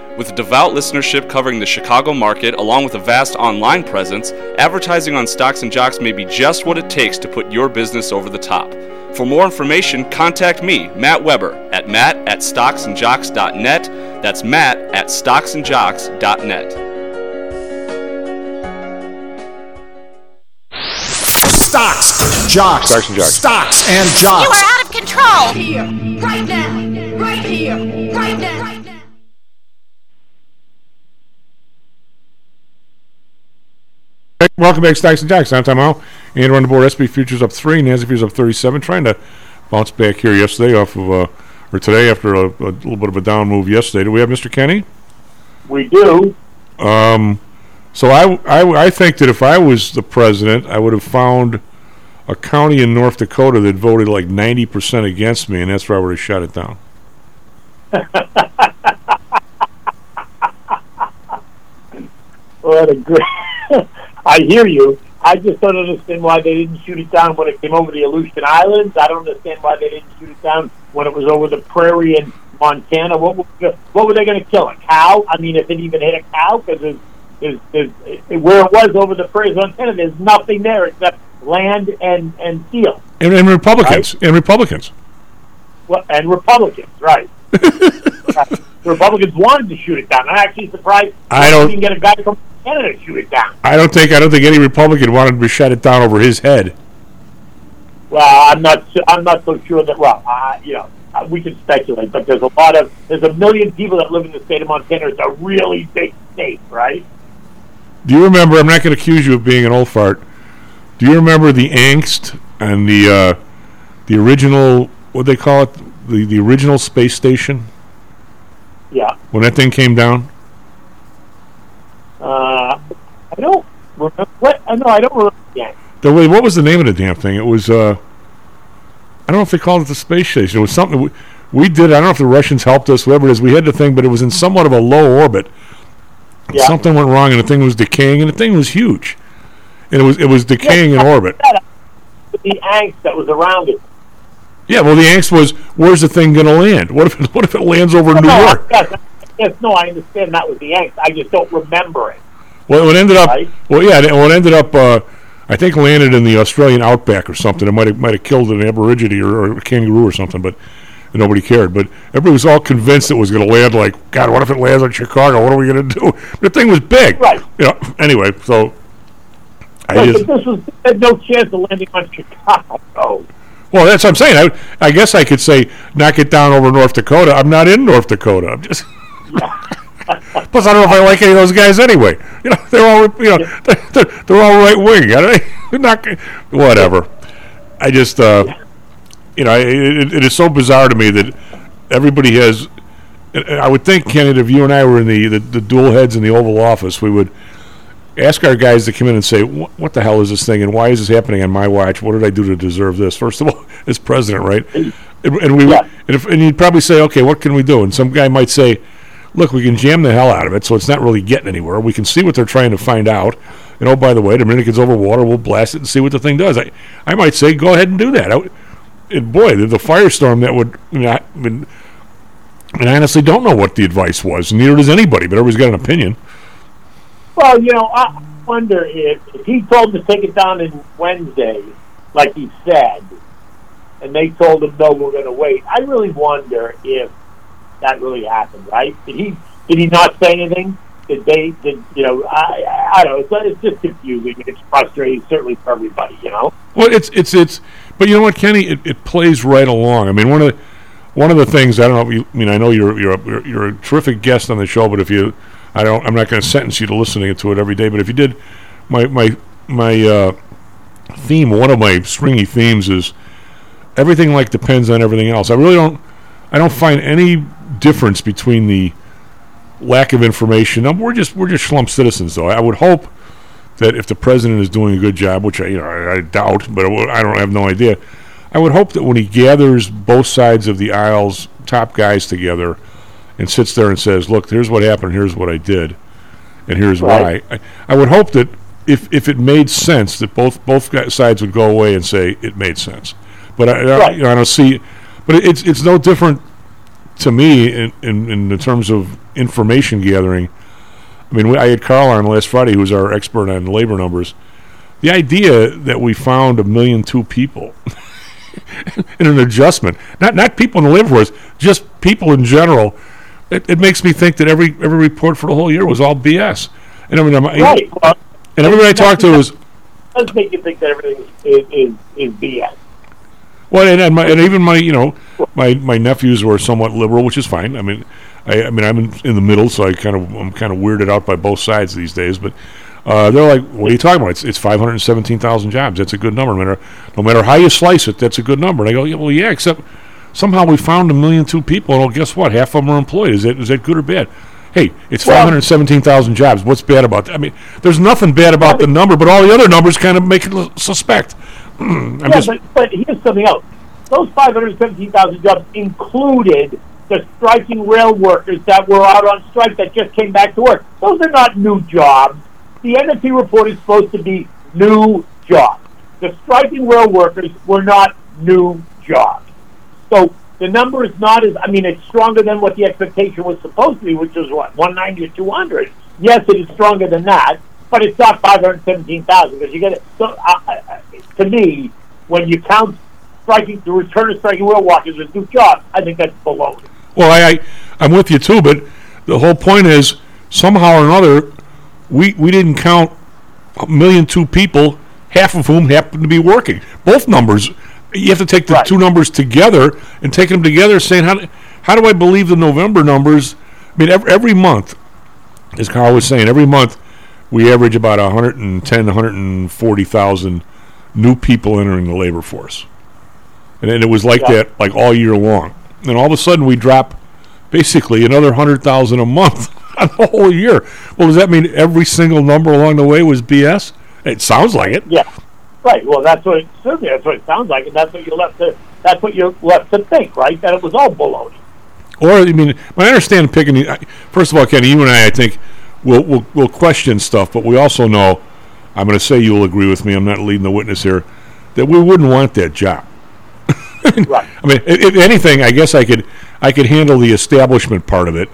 Speaker 8: With devout listenership covering the Chicago market along with a vast online presence, advertising on Stocks and Jocks may be just what it takes to put your business over the top. For more information, contact me, Matt Weber, at matt at stocksandjocks.net. That's matt at stocksandjocks.net.
Speaker 9: Stocks, jocks,
Speaker 4: Stocks and jocks.
Speaker 9: stocks and
Speaker 10: You
Speaker 9: jocks.
Speaker 10: are out of control. Here, right now, right here, right now, right now.
Speaker 4: Welcome back, Stocks and Jocks. I'm Tom Howell. And on the board. SP futures up three. Nasdaq futures up 37. Trying to bounce back here yesterday off of, uh, or today after a, a little bit of a down move yesterday. Do we have Mr. Kenny?
Speaker 7: We do.
Speaker 4: Um, so I, I, I think that if I was the president, I would have found a county in North Dakota that voted like 90% against me, and that's where I would have shut it down.
Speaker 7: What a great. I hear you. I just don't understand why they didn't shoot it down when it came over the Aleutian Islands. I don't understand why they didn't shoot it down when it was over the prairie in Montana. What were, what were they going to kill? A cow? I mean, if it even hit a cow, because there's, there's, there's, where it was over the prairie in Montana, there's nothing there except land and and steel.
Speaker 4: And, and Republicans. And Republicans.
Speaker 7: Well, and Republicans, right? the Republicans wanted to shoot it down. I'm actually surprised
Speaker 4: I don't-
Speaker 7: didn't get a guy from Canada to shoot it down.
Speaker 4: I don't think I don't think any Republican wanted to shut it down over his head.
Speaker 7: Well, I'm not. I'm not so sure that. Well, uh, you know, uh, we can speculate, but there's a lot of there's a million people that live in the state of Montana. It's a really big state, right?
Speaker 4: Do you remember? I'm not going to accuse you of being an old fart. Do you remember the angst and the uh, the original what they call it the the original space station
Speaker 7: Yeah.
Speaker 4: when that thing came down?
Speaker 7: Uh, I don't remember. What? I know. I don't remember. Yeah.
Speaker 4: The way, what was the name of the damn thing? It was uh, I don't know if they called it the space station. It was something we, we did. I don't know if the Russians helped us, whatever it is. We had the thing, but it was in somewhat of a low orbit.
Speaker 7: Yeah.
Speaker 4: Something went wrong, and the thing was decaying, and the thing was huge, and it was it was decaying in orbit.
Speaker 7: The angst that was around it.
Speaker 4: Yeah, well, the angst was, where's the thing going to land? What if it, what if it lands over New
Speaker 7: no,
Speaker 4: York?
Speaker 7: Yes, yes, no, I understand that was the angst. I just don't remember it.
Speaker 4: Well, it ended up.
Speaker 7: Right.
Speaker 4: Well, yeah, it- well, it ended up. Uh, I think landed in the Australian outback or something. It might have might have killed an aborigine or, or a kangaroo or something. But nobody cared. But everybody was all convinced it was going to land. Like, God, what if it lands on Chicago? What are we going to do? The thing was big.
Speaker 11: Right.
Speaker 4: You know. Anyway, so I
Speaker 11: Right,
Speaker 4: just
Speaker 11: but this was had no chance of landing on Chicago.
Speaker 4: Well, that's what I'm saying. I, I guess I could say knock it down over North Dakota. I'm not in North Dakota. I'm just. Plus, I don't know if I like any of those guys anyway. You know, they're all you know they're, they're all right wing. They're not whatever. I just uh, you know it, it is so bizarre to me that everybody has. I would think, Kenny, if you and I were in the, the, the dual heads in the Oval Office, we would ask our guys to come in and say, "What the hell is this thing, and why is this happening on my watch? What did I do to deserve this?" First of all, as president, right? And, and we would- and, if, and you'd probably say, "Okay, what can we do?" And some guy might say, "Look, we can jam the hell out of it, so it's not really getting anywhere. We can see what they're trying to find out." And oh, by the way, the minute it gets over water, we'll blast it and see what the thing does. I, I might say, go ahead and do that. I and boy, the, the firestorm that would, I mean, I, I mean, and I honestly don't know what the advice was. Neither does anybody, but everybody's got an opinion.
Speaker 11: Well, you know, I wonder if, if he told them to take it down in Wednesday, like he said, and they told him no, we're going to wait. I really wonder if that really happened. Right? Did he did he not say anything? Did they? Did you know? I I, don't know. It's, it's just confusing. It's frustrating, certainly for everybody. You know.
Speaker 4: Well, it's it's it's, but you know what, Kenny, it, it plays right along. I mean, one of the one of the things I don't know. You, I mean, I know you're you're a, you're a terrific guest on the show, but if you, I don't, I'm not going to sentence you to listening to it every day. But if you did, my my my uh, theme, one of my stringy themes is everything like depends on everything else. I really don't, I don't find any difference between the lack of information. We're just we're just schlump citizens, though. I would hope that if the president is doing a good job, which I you know I, I doubt, but I don't I have no idea. I would hope that when he gathers both sides of the aisles, top guys together, and sits there and says, "Look, here's what happened. Here's what I did, and here's
Speaker 11: Right.
Speaker 4: why." I, I would hope that if if it made sense, that both both sides would go away and say it made sense. But I, I, you know, I don't see. But it- it's it's no different to me in, in, in the terms of information gathering. I mean, we, I had Carl on last Friday, who's our expert on labor numbers. The idea that we found a million two people in an adjustment, not not people in the labor force, just people in general, it, it makes me think that every every report for the whole year was all BS. And I mean, I'm,
Speaker 11: Right. Well,
Speaker 4: and everybody I talked to was
Speaker 11: does make you think that everything is is, is BS.
Speaker 4: Well, and, and, my, and even my, you know, my, my nephews were somewhat liberal, which is fine. I mean, I, I mean, I'm in, in the middle, so I kind of I'm kind of weirded out by both sides these days. But uh, they're like, "What are you talking about? It's it's 517,000 jobs. That's a good number. No matter no matter how you slice it, that's a good number." And I go, "Yeah, well, yeah, except somehow we found a million two people. Well, oh, guess what? Half of them are employed. Is that is that good or bad?" Hey, it's
Speaker 11: Well-
Speaker 4: 517,000 jobs. What's bad about that? I mean, there's nothing bad about the number, but all the other numbers kind of make it suspect. I'm
Speaker 11: yeah,
Speaker 4: just,
Speaker 11: but, but here's something else. Those 517,000 jobs included the striking rail workers that were out on strike that just came back to work. Those are not new jobs. The NFP report is supposed to be new jobs. The striking rail workers were not new jobs. So the number is not as, I mean, it's stronger than what the expectation was supposed to be, which was what, 190 or 200. Yes, it is stronger than that, but it's not 517,000 because you get it. So, uh, to me, when you count striking, the return of striking rail workers as new jobs, I think that's baloney.
Speaker 4: Well, I, I I'm with you too, but the whole point is somehow or another we we didn't count a million two people, half of whom happen to be working. Both numbers, you have to take the two numbers together and taking them together, saying how do- how do I believe the November numbers? I mean, every, every month, as Carl was saying, every month we average about 110, 140,000 new people entering the labor force. And, and it was like
Speaker 11: Yeah.
Speaker 4: that like all year long. And all of a sudden we drop basically another 100,000 a month on the whole year. Well, does that mean every single number along the way was BS? It sounds like it.
Speaker 11: Yeah, right. Well, that's what it, certainly that's what it sounds like, and that's what you're left to. That's what you're left to think, right? That it was all baloney.
Speaker 4: Or I mean, but I understand picking. I- First of all, Kenny, you and I, I think, will will will question stuff, but we also know. I'm going to say you'll agree with me. I'm not leading the witness here. That we wouldn't want that job.
Speaker 11: right.
Speaker 4: I mean, if, if anything, I guess I could I could handle the establishment part of it,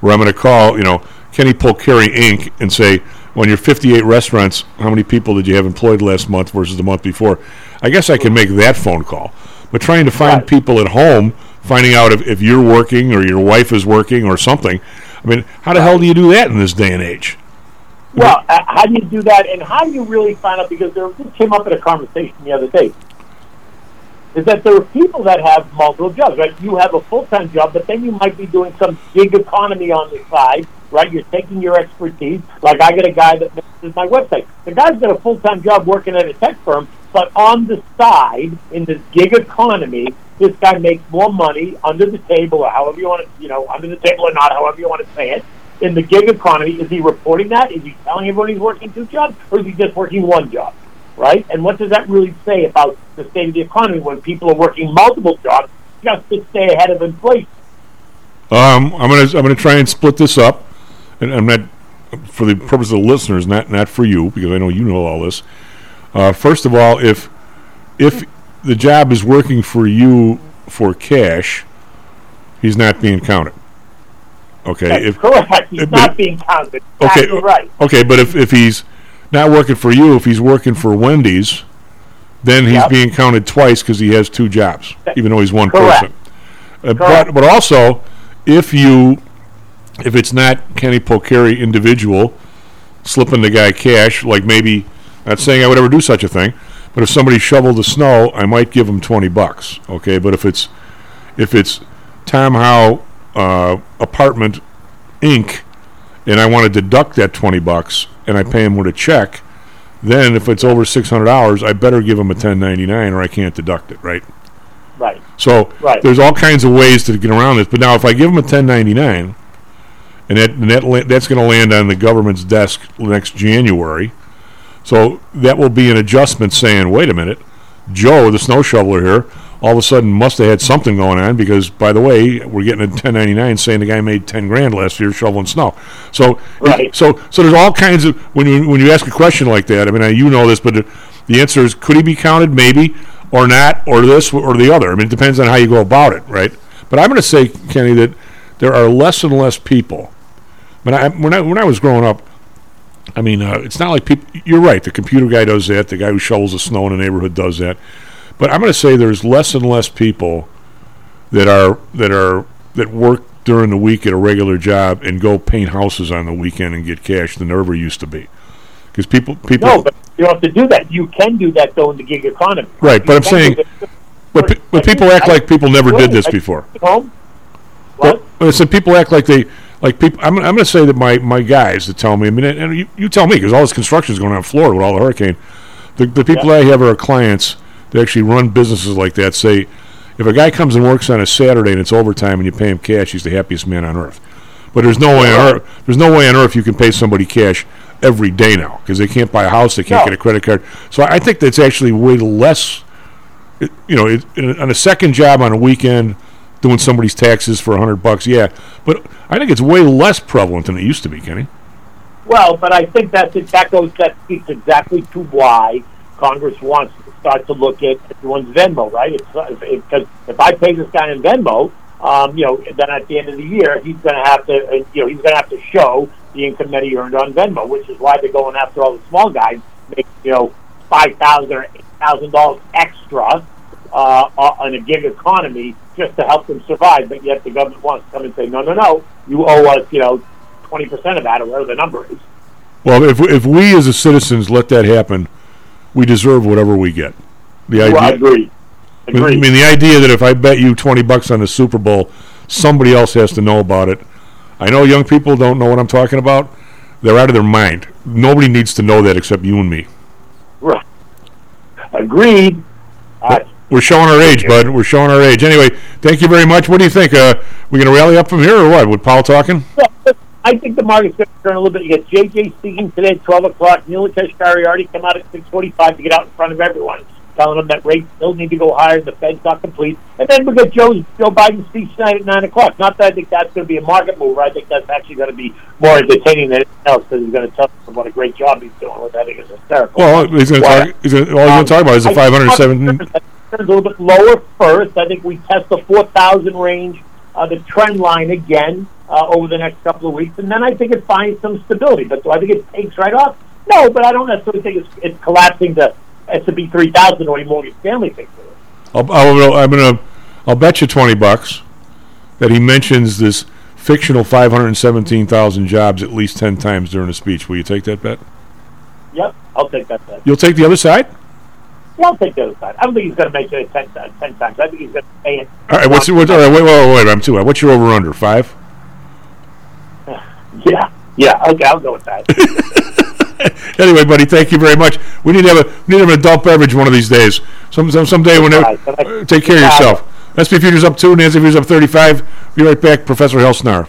Speaker 4: where I'm going to call you know Kenny Polcari Inc. and say, when your 58 restaurants, how many people did you have employed last month versus the month before? I guess I can make that phone call. But trying to find people at home finding out if, if you're working or your wife is working or something. I mean, how the hell do you do that in this day and age?
Speaker 11: Well, uh, how do you do that, and how do you really find out? Because there this came up in a conversation the other day. Is that there are people that have multiple jobs, right? You have a full time job, but then you might be doing some gig economy on the side, right? You're taking your expertise. Like I get a guy that manages my website. The guy's got a full time job working at a tech firm, but on the side, in this gig economy, this guy makes more money under the table, or however you want to, you know, under the table or not, however you want to say it. In the gig economy, is he reporting that? Is he telling everyone he's working two jobs, or is he just working one job? Right? And what does that really say about the state of the economy when people are working multiple jobs just to stay ahead of inflation?
Speaker 4: Um, I'm gonna I'm gonna try and split this up, and I'm not for the purpose of the listeners, not not for you because I know you know all this. Uh, first of all, if if the job is working for you for cash, he's not being counted. Okay,
Speaker 11: That's
Speaker 4: if,
Speaker 11: correct. He's
Speaker 4: if-
Speaker 11: not being counted.
Speaker 4: okay,
Speaker 11: right.
Speaker 4: okay, but if if he's not working for you, if he's working for Wendy's, then he's
Speaker 11: Yep.
Speaker 4: being counted twice because he has two jobs, even though he's one
Speaker 11: Correct.
Speaker 4: person. Uh, but but also, if you if it's not Kenny Polcari individual slipping the guy cash, like maybe not saying I would ever do such a thing, but if somebody shoveled the snow, I might give him twenty bucks. Okay, but if it's if it's Tom Howe uh, apartment Inc. and I want to deduct that twenty bucks and I pay him with a check, then if it's over six hundred dollars, I better give him a ten ninety nine or I can't deduct it, right?
Speaker 11: Right.
Speaker 4: So
Speaker 11: Right.
Speaker 4: there's all kinds of ways to get around this. But now, if I give him a 1099, and that, and that la- that's going to land on the government's desk next January, so that will be an adjustment saying, wait a minute, Joe, the snow shoveler here, all of a sudden must have had something going on because, by the way, we're getting a 1099 saying the guy made 10 grand last year shoveling snow. So,
Speaker 11: Right.
Speaker 4: so, so there's all kinds of when you when you ask a question like that. I mean, I, you know this, but the, the answer is could he be counted? Maybe, or not, or this or the other. I mean, it depends on how you go about it, right? But I'm going to say, Kenny, that there are less and less people. When I when I when I was growing up, I mean, uh, it's not like people. You're right. The computer guy does that. The guy who shovels the snow in the neighborhood does that. But I'm going to say there's less and less people that are that are that work during the week at a regular job and go paint houses on the weekend and get cash than there ever used to be. Because people people
Speaker 11: No, but you don't have to do that. You can do that though in the gig economy.
Speaker 4: right. But I'm saying, but pe- but people act like people never did this before.
Speaker 11: Home?
Speaker 4: Well, I said people act like they like people. I'm, I'm going to say that my, my guys that tell me. I mean, and you, you tell me because all this construction is going on in Florida with all the hurricane. The the people I have are clients that actually run businesses like that. Say, if a guy comes and works on a Saturday and it's overtime and you pay him cash, he's the happiest man on earth. But there's no way on earth. There's no way on earth you can pay somebody cash every day now because they can't buy a house, they can't
Speaker 11: No.
Speaker 4: get a credit card. So I think that's actually way less it, you know, it, in on a second job on a weekend, doing somebody's taxes for a hundred bucks, yeah. But I think it's way less prevalent than it used to be, Kenny.
Speaker 11: Well, but I think that's it. That goes. That speaks exactly to why Congress wants to start to look at everyone's Venmo, right? Because if I pay this guy in Venmo, um, you know, then at the end of the year, he's going to have to, uh, you know, he's going to have to show the income that he earned on Venmo, which is why they're going after all the small guys, make you know five thousand or eight thousand dollars extra uh, on a gig economy just to help them survive. But yet the government wants to come and say, no, no, no, you owe us, you know, twenty percent of that or whatever the number is.
Speaker 4: Well, if if we as a citizens let that happen, we deserve whatever we get. The idea.
Speaker 11: Well, I agree.
Speaker 4: I mean, I mean, the idea that if I bet you twenty bucks on the Super Bowl, somebody else has to know about it. I know young people don't know what I'm talking about. They're out of their mind. Nobody needs to know that except you and me.
Speaker 11: Right. Agreed. Uh,
Speaker 4: We're showing our age, bud. We're showing our age. Anyway, thank you very much. What do you think? Uh, we going to rally up from here or what? With Powell talking?
Speaker 11: I think the market's going to turn a little bit. You get JJ speaking today at 12 o'clock. Neel Kashkari already come out at 6.45 to get out in front of everyone, telling them that rates still need to go higher, the Fed's not complete. And then we get Joe, Joe Biden's speech tonight at 9 o'clock. Not that I think that's going to be a market mover. I think that's actually going to be more entertaining than anything else because he's going to tell them what a great job he's doing, which I think is hysterical.
Speaker 4: Well, he's going to
Speaker 11: Well,
Speaker 4: talk. He's all he's going to talk about is the 507.
Speaker 11: A little bit lower first. I think we test the 4,000 range, uh, the trend line again uh, over the next couple of weeks, and then I think it finds some stability. But do I think it takes right off? No, but I don't necessarily think it's, it's collapsing to S&P 3,000 or Morgan Stanley thinks it is.
Speaker 4: I'll, I'll, I'm going to I'll bet you twenty bucks that he mentions this fictional five hundred seventeen thousand jobs at least ten times during a speech. Will you take that bet?
Speaker 11: Yep, I'll take that bet.
Speaker 4: You'll take the other side.
Speaker 11: Yeah, I'll take the other side. I don't think he's going to make it 10, times- 10 times. I think he's going to pay it.
Speaker 4: All right. What's what, all right, wait, wait, wait, I'm too. What's your over under five?
Speaker 11: Yeah, yeah. Okay, I'll go with that.
Speaker 4: Anyway, buddy, thank you very much. We need to have a we need to have an adult beverage one of these days. Some some someday when
Speaker 11: Right,
Speaker 4: take care of yourself. SP Futures up two, Nancy Futures up thirty five. Be right back, Professor Helsnar.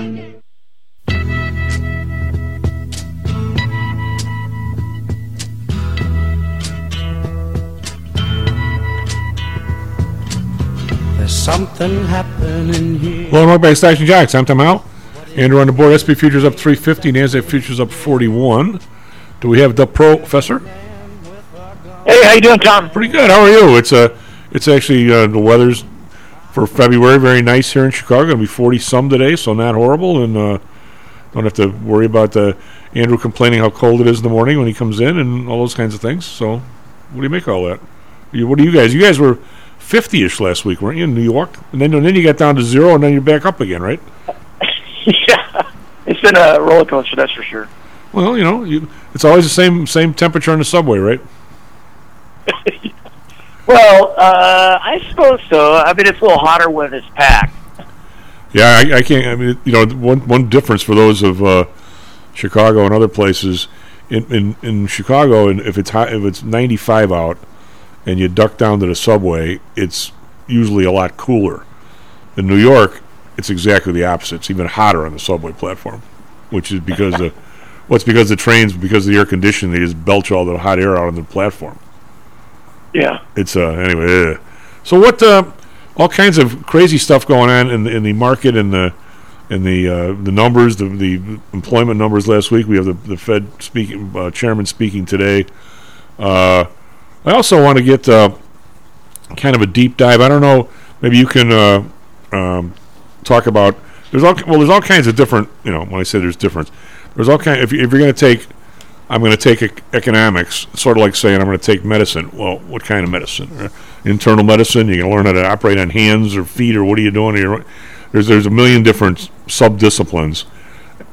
Speaker 12: Something happening here.
Speaker 4: Hello and welcome back to Stocks and Jocks. I'm Tom Howell. Andrew on the board. SP Futures up 350. NASDAQ Futures up 41. Do we have the professor?
Speaker 5: Hey, how you doing, Tom?
Speaker 4: Pretty good. How are you? It's uh, it's actually uh, the weather's for February very nice here in Chicago. Going to be 40 some today, so not horrible, and uh, don't have to worry about uh, Andrew complaining how cold it is in the morning when he comes in and all those kinds of things. So, what do you make of all that? You, what do you guys? You guys were 50ish last week, weren't you, in New York? And then and then you got down to zero, and then you're back up again, right?
Speaker 5: yeah, it's been a roller coaster, that's for sure.
Speaker 4: Well, you know, you, it's always the same same temperature in the subway, right?
Speaker 5: Well, uh, I suppose so. I mean, it's a little hotter when it's packed.
Speaker 4: Yeah, I, I can't. I mean, you know, one one difference for those of uh, Chicago and other places in, in in Chicago, and if it's hot, if it's 95 out, and you duck down to the subway, it's usually a lot cooler. In New York, it's exactly the opposite. It's even hotter on the subway platform, which is because the what's because the trains because of the air conditioning they just belch all the hot air out on the platform.
Speaker 5: Yeah.
Speaker 4: It's uh anyway. Uh, so what? Uh, all kinds of crazy stuff going on in the, in the market and the and the uh, the numbers, the the employment numbers last week. We have the the Fed speaking uh, chairman speaking today. Uh, I also want to get uh, kind of a deep dive. I don't know. Maybe you can uh, um, talk about there's all well, there's all kinds of different. You know, when I say there's difference, there's all kind. If, you, if you're going to take, I'm going to take ec- economics. Sort of like saying I'm going to take medicine. Well, what kind of medicine? Uh, internal medicine. You're going to learn how to operate on hands or feet, or what are you doing? You're, there's there's a million different sub disciplines.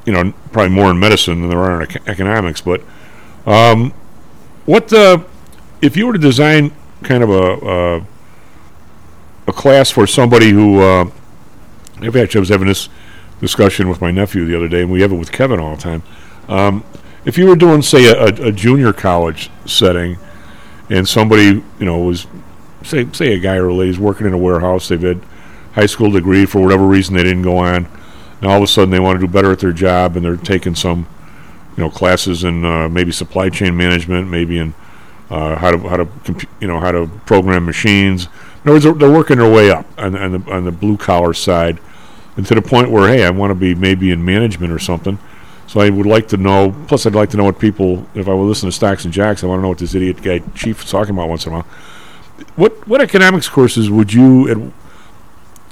Speaker 4: You know, probably more in medicine than there are in economics. But um, what uh, if you were to design kind of a uh, a class for somebody who uh, in fact, I was having this discussion with my nephew the other day, and we have it with Kevin all the time. Um, if you were doing, say, a, a junior college setting, and somebody, you know, was say say a guy or a lady's working in a warehouse, they've had high school degree for whatever reason they didn't go on, and all of a sudden they want to do better at their job, and they're taking some, you know, classes in uh, maybe supply chain management, maybe in uh, how to how to compu- you know how to program machines. In other words, they're, working their way up on, on the on the blue collar side, and to the point where hey, I want to be maybe in management or something. So I would like to know. Plus, I'd like to know what people. If I were listening to Stocks and Jocks, I want to know what this idiot guy Chief is talking about once in a while. What what economics courses would you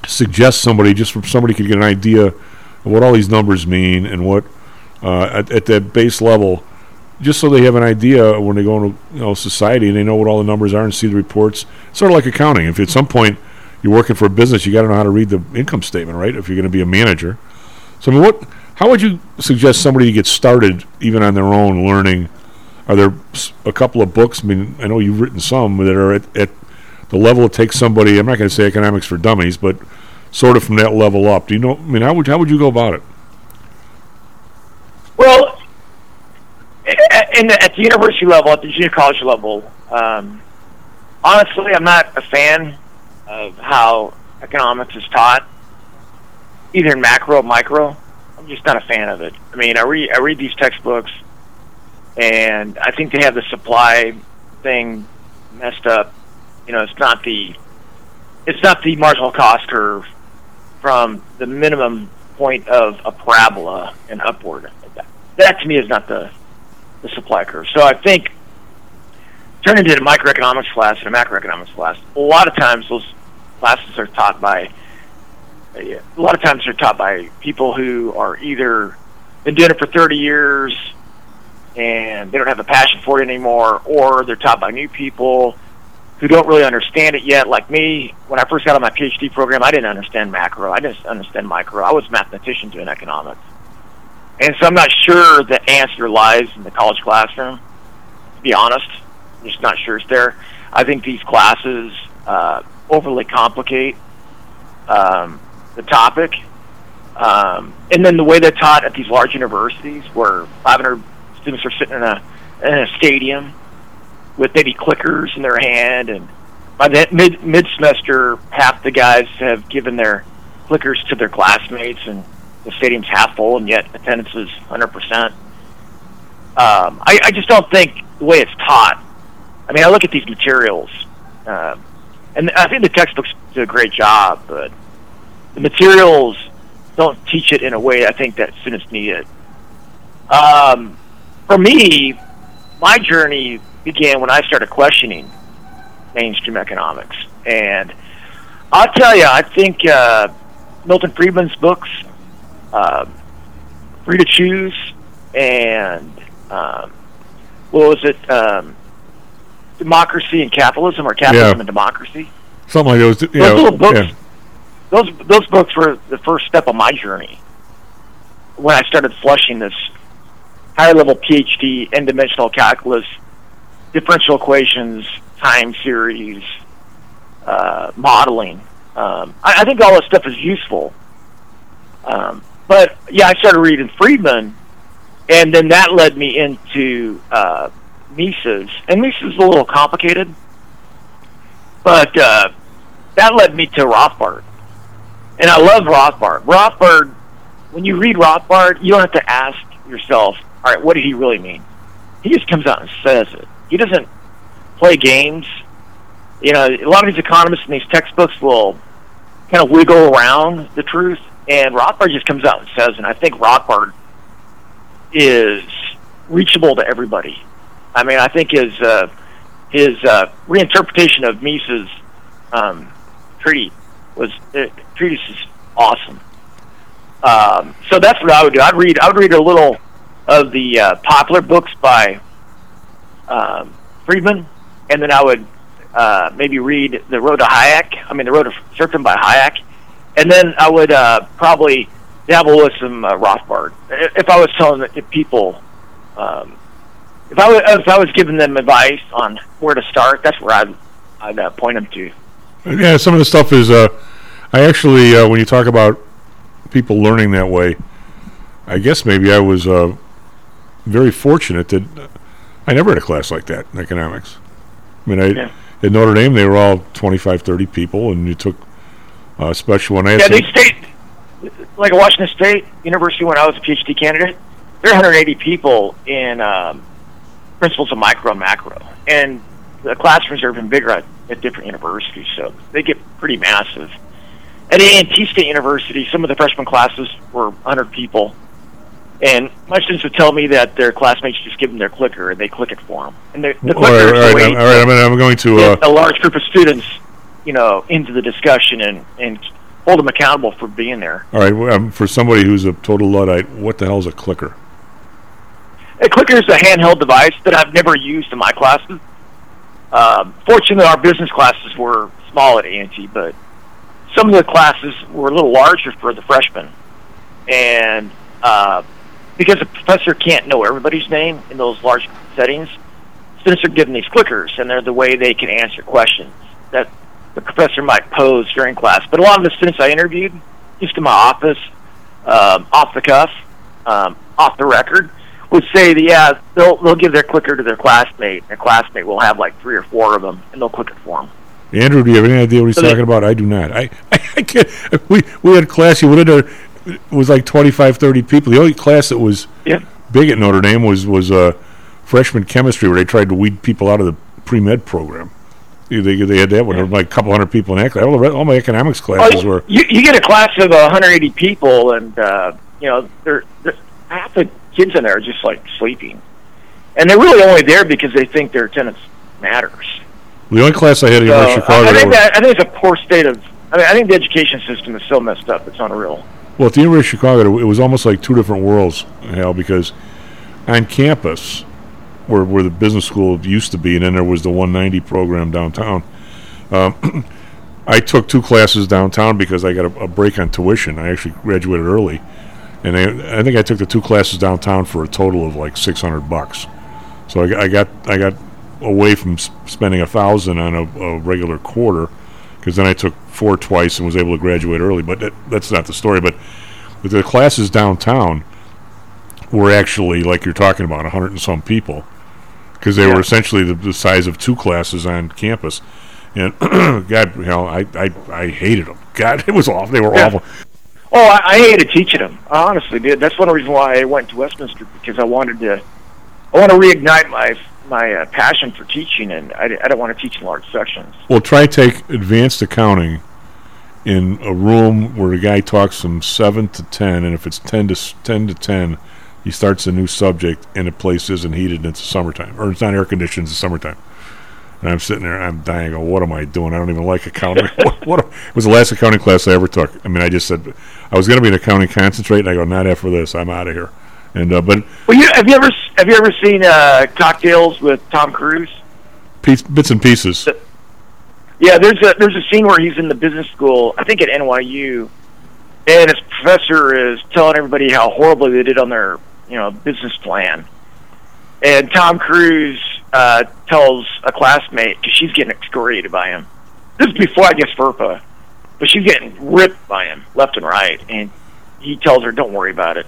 Speaker 4: suggest somebody just from somebody could get an idea of what all these numbers mean and what uh, at, at that base level, just so they have an idea when they go into you know society and they know what all the numbers are and see the reports. Sort of like accounting. If at some point you're working for a business, you got to know how to read the income statement, right? If you're going to be a manager. So I mean, what? How would you suggest somebody get started, even on their own, learning? Are there a couple of books? I mean, I know you've written some that are at, at the level it takes somebody. I'm not going to say economics for dummies, but sort of from that level up. Do you know? I mean, how would how would you go about it?
Speaker 13: Well, in at the university level, at the junior college level, um, honestly, I'm not a fan of how economics is taught, either in macro or micro. I'm just not a fan of it. I mean, I read I read these textbooks, and I think they have the supply thing messed up. You know, it's not the it's not the marginal cost curve from the minimum point of a parabola and upward. That, that to me is not the the supply curve. So I think turning to a microeconomics class and a macroeconomics class, a lot of times those classes are taught by a lot of times they're taught by people who are either been doing it for 30 years and they don't have a passion for it anymore, or they're taught by new people who don't really understand it yet. Like me, when I first got on my PhD program, I didn't understand macro. I didn't understand micro. I was a mathematician doing economics. And so I'm not sure the answer lies in the college classroom, to be honest. I'm just not sure it's there. I think these classes uh, overly complicate um, the topic. Um, and then the way they're taught at these large universities where 500 students are sitting in a, in a stadium with maybe clickers in their hand and by the mid mid semester half the guys have given their clickers to their classmates and the stadium's half full and yet attendance is 100%. Um, I, I just don't think the way it's taught. I mean, I look at these materials, um, and I think the textbooks do a great job, but the materials don't teach it in a way I think that students need it. Um, for me, my journey began when I started questioning mainstream economics, and I'll tell you, I think uh, Milton Friedman's books, uh, "Free to Choose," and um, what was it, um, "Democracy and Capitalism" or "Capitalism
Speaker 4: Yeah.
Speaker 13: and Democracy."
Speaker 4: Something like those.
Speaker 13: Those
Speaker 4: know,
Speaker 13: little books,
Speaker 4: yeah.
Speaker 13: those those books were the first step of my journey when I started flushing this higher level PhD in dimensional calculus, differential equations, time series, uh, modeling. Um, I, I think all this stuff is useful. Um, but yeah, I started reading Friedman, and then that led me into uh, Mises, and Mises is a little complicated, but uh, that led me to Rothbard, and I love Rothbard. Rothbard, when you read Rothbard, you don't have to ask yourself, all right, what did he really mean? He just comes out and says it. He doesn't play games. You know, a lot of these economists in these textbooks will kind of wiggle around the truth, and Rothbard just comes out and says, and I think Rothbard is reachable to everybody. I mean, I think his uh, his uh, reinterpretation of Mises' um, treaty was uh, treatise is awesome. Um, so that's what I would do. I'd read. I would read a little of the uh, popular books by um, Friedman, and then I would uh, maybe read The Road to Hayek. I mean, The Road to Serfdom by Hayek, and then I would uh, probably dabble with some uh, Rothbard. If I was telling the people, um, if I was if I was giving them advice on where to start, that's where I'd I'd uh, point them to.
Speaker 4: Yeah, some of the stuff is. Uh, I actually, uh, when you talk about people learning that way, I guess maybe I was uh, very fortunate that I never had a class like that in economics. I mean, I
Speaker 13: Yeah.
Speaker 4: at Notre Dame they were all 25, 30 people, and you took uh, special one.
Speaker 13: Yeah, they state like at Washington State University when I was a PhD candidate. There are 180 people in um, principles of micro and macro, and the classrooms are even bigger at, at different universities, so they get pretty massive. At A&T State University, some of the freshman classes were 100 people, and my students would tell me that their classmates just give them their clicker and they click it for them. And the, the clicker
Speaker 4: right,
Speaker 13: is
Speaker 4: all right, I'm, all right. I'm, I'm going to. Uh,
Speaker 13: a large group of students, you know, into the discussion and and hold them accountable for being there.
Speaker 4: all right, well, um, for somebody who's a total luddite, what the hell is a clicker?
Speaker 13: A clicker is a handheld device that I've never used in my classes. Um, fortunately, our business classes were small at A&T, but some of the classes were a little larger for the freshmen. And uh, because the professor can't know everybody's name in those large settings, students are given these clickers, and they're the way they can answer questions that the professor might pose during class. But a lot of the students I interviewed, just in my office, um, off the cuff, um, off the record, would say that yeah, they'll they'll give their clicker to their classmate. Their classmate will have like three or four of them, and they'll click it for them.
Speaker 4: Andrew, do you have any idea what he's
Speaker 13: So they-
Speaker 4: talking about? I do not. I, I, I can't. We we had class. You would have. It was like 25, 30 people. The only class that was
Speaker 13: Yeah.
Speaker 4: big at Notre Dame was was uh, freshman chemistry, where they tried to weed people out of the pre med program. They, they had that one. There were like a couple hundred people in that class. All, the all my economics classes
Speaker 13: Oh,
Speaker 4: were.
Speaker 13: you, you get a class of 180 people, and uh, you know they're, they're half the kids in there are just like sleeping, and they're really only there because they think their attendance matters.
Speaker 4: The only class I had at
Speaker 13: So,
Speaker 4: University of Chicago.
Speaker 13: I, I think that I think it's a poor state of. I mean, I think the education system is so messed up. It's unreal.
Speaker 4: Well, at the University of Chicago, it was almost like two different worlds, Hal, because on campus, where where the business school used to be, and then there was the 190 program downtown. Um, I took two classes downtown because I got a, a break on tuition. I actually graduated early, and I, I think I took the two classes downtown for a total of like 600 bucks. So I, got- I got I got away from spending a thousand on a, a regular quarter, because then I took four twice and was able to graduate early. But that, that's not the story. But, but the classes downtown were actually like you're talking about, hundred and some people, because they were essentially the, the size of two classes on campus. And God, you know, I, I I hated them. God, it was awful. They were
Speaker 13: Yeah.
Speaker 4: awful.
Speaker 13: Oh, I, I hated teaching them. I honestly did. That's one reason why I went to Westminster because I wanted to. I want to reignite my my uh, passion for teaching, and I, I don't want to teach in large sections.
Speaker 4: Well, try take advanced accounting in a room where the guy talks from seven to ten, and if it's ten to ten to ten, he starts a new subject, and the place isn't heated, and it's summertime, or it's not air conditioned, it's summertime. And I'm sitting there, I'm dying. I go, what am I doing? I don't even like accounting. what, what am- it was the last accounting class I ever took. I mean, I just said I was going to be an accounting concentrate, and I go, not after this. I'm out of here. And uh, but
Speaker 13: Well, you have you ever have you ever seen uh, Cocktails with Tom Cruise?
Speaker 4: piece, bits and pieces.
Speaker 13: Yeah, there's a there's a scene where he's in the business school, I think at NYU, and his professor is telling everybody how horribly they did on their you know business plan, and Tom Cruise uh, tells a classmate because she's getting excoriated by him. This is before I guess FERPA, but she's getting ripped by him left and right, and he tells her, "Don't worry about it."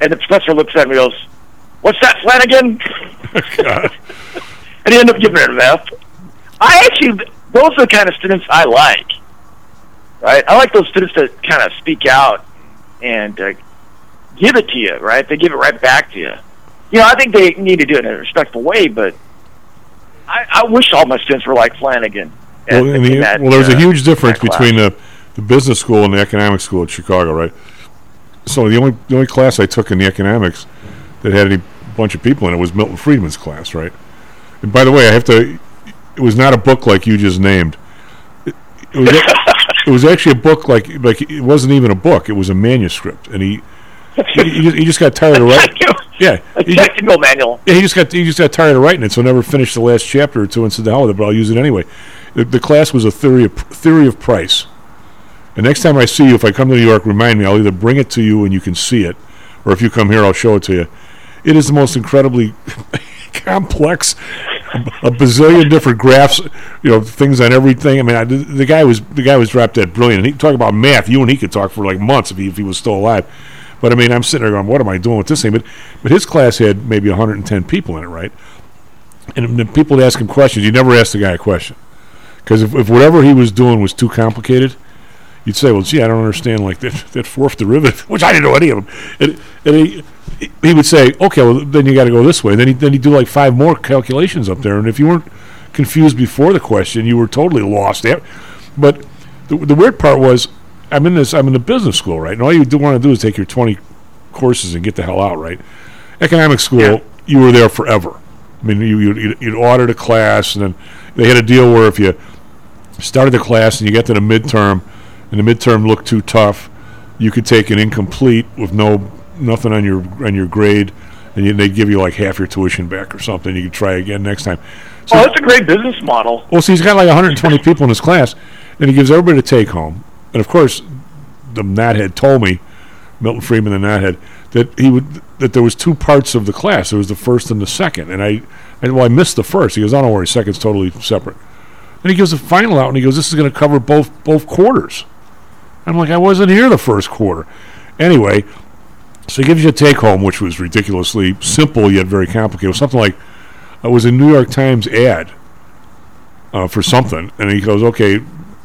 Speaker 13: And the professor looks at him and goes, "What's that, Flanagan?" and he ended up giving her an F. I actually, those are the kind of students I like. Right? I like those students that kind of speak out and uh, give it to you. Right? They give it right back to you. You know, I think they need to do it in a respectful way, but I, I wish all my students were like Flanagan.
Speaker 4: Well, and the-
Speaker 13: that,
Speaker 4: well, there's a
Speaker 13: uh,
Speaker 4: huge difference between the, the business school and the economic school at Chicago, right? So the only the only class I took in the economics that had any bunch of people in it was Milton Friedman's class, right? And by the way, I have to. It was not a book like you just named. It, it was. it was actually a book. Like like it wasn't even a book. It was a manuscript, and he he, he just, just got tired of writing. Yeah, just-
Speaker 13: technical manual.
Speaker 4: yeah, he just got he just got tired of writing it, so never finished the last chapter or two and said, "The hell with it," but I'll use it anyway. The, the class was a theory of theory of price. And next time I see you, if I come to New York, remind me. I'll either bring it to you and you can see it, or if you come here, I'll show it to you. It is the most incredibly complex, a bazillion different graphs, you know, things on everything. I mean, I, the, guy was the guy was drop dead brilliant. And he talk about math. You and he could talk for like months if he if he was still alive. But I mean, I'm sitting there going, "What am I doing with this thing?" But but his class had maybe 110 people in it, right? And the people would ask him questions. You never asked the guy a question because if, if whatever he was doing was too complicated, you'd say, "Well, gee, I don't understand like that, that fourth derivative," which I didn't know any of them. And, and he he would say, "Okay, well, then you got to go this way." And then he then he'd do like five more calculations up there, and if you weren't confused before the question, you were totally lost. But the, the weird part was, I'm in this, I'm in the business school, right? And all you do want to do is take your 20 courses and get the hell out, right? Economic school, you were there forever. I mean, you, you'd, you'd- audit a class, and then they had a deal where if you started the class and you get to the midterm, and the midterm looked too tough, you could take an incomplete with no nothing on your on your grade, and you, they'd give you like half your tuition back or something. You could try again next time. Oh, so
Speaker 13: oh, that's a great business model.
Speaker 4: well, see, he's got like 120 people in his class, and he gives everybody a take home. And of course, the Nathead told me, Milton Friedman, the Nathead, that he would that there was two parts of the class. There was the first and the second, and I, I well, I missed the first. He goes, "Oh, don't worry, second's totally separate." And he gives the final out, and he goes, "This is going to cover both both quarters." I'm like, I wasn't here the first quarter. Anyway, so he gives you a take home, which was ridiculously simple yet very complicated. It was something like it was a New York Times ad uh, for something, and he goes, "Okay,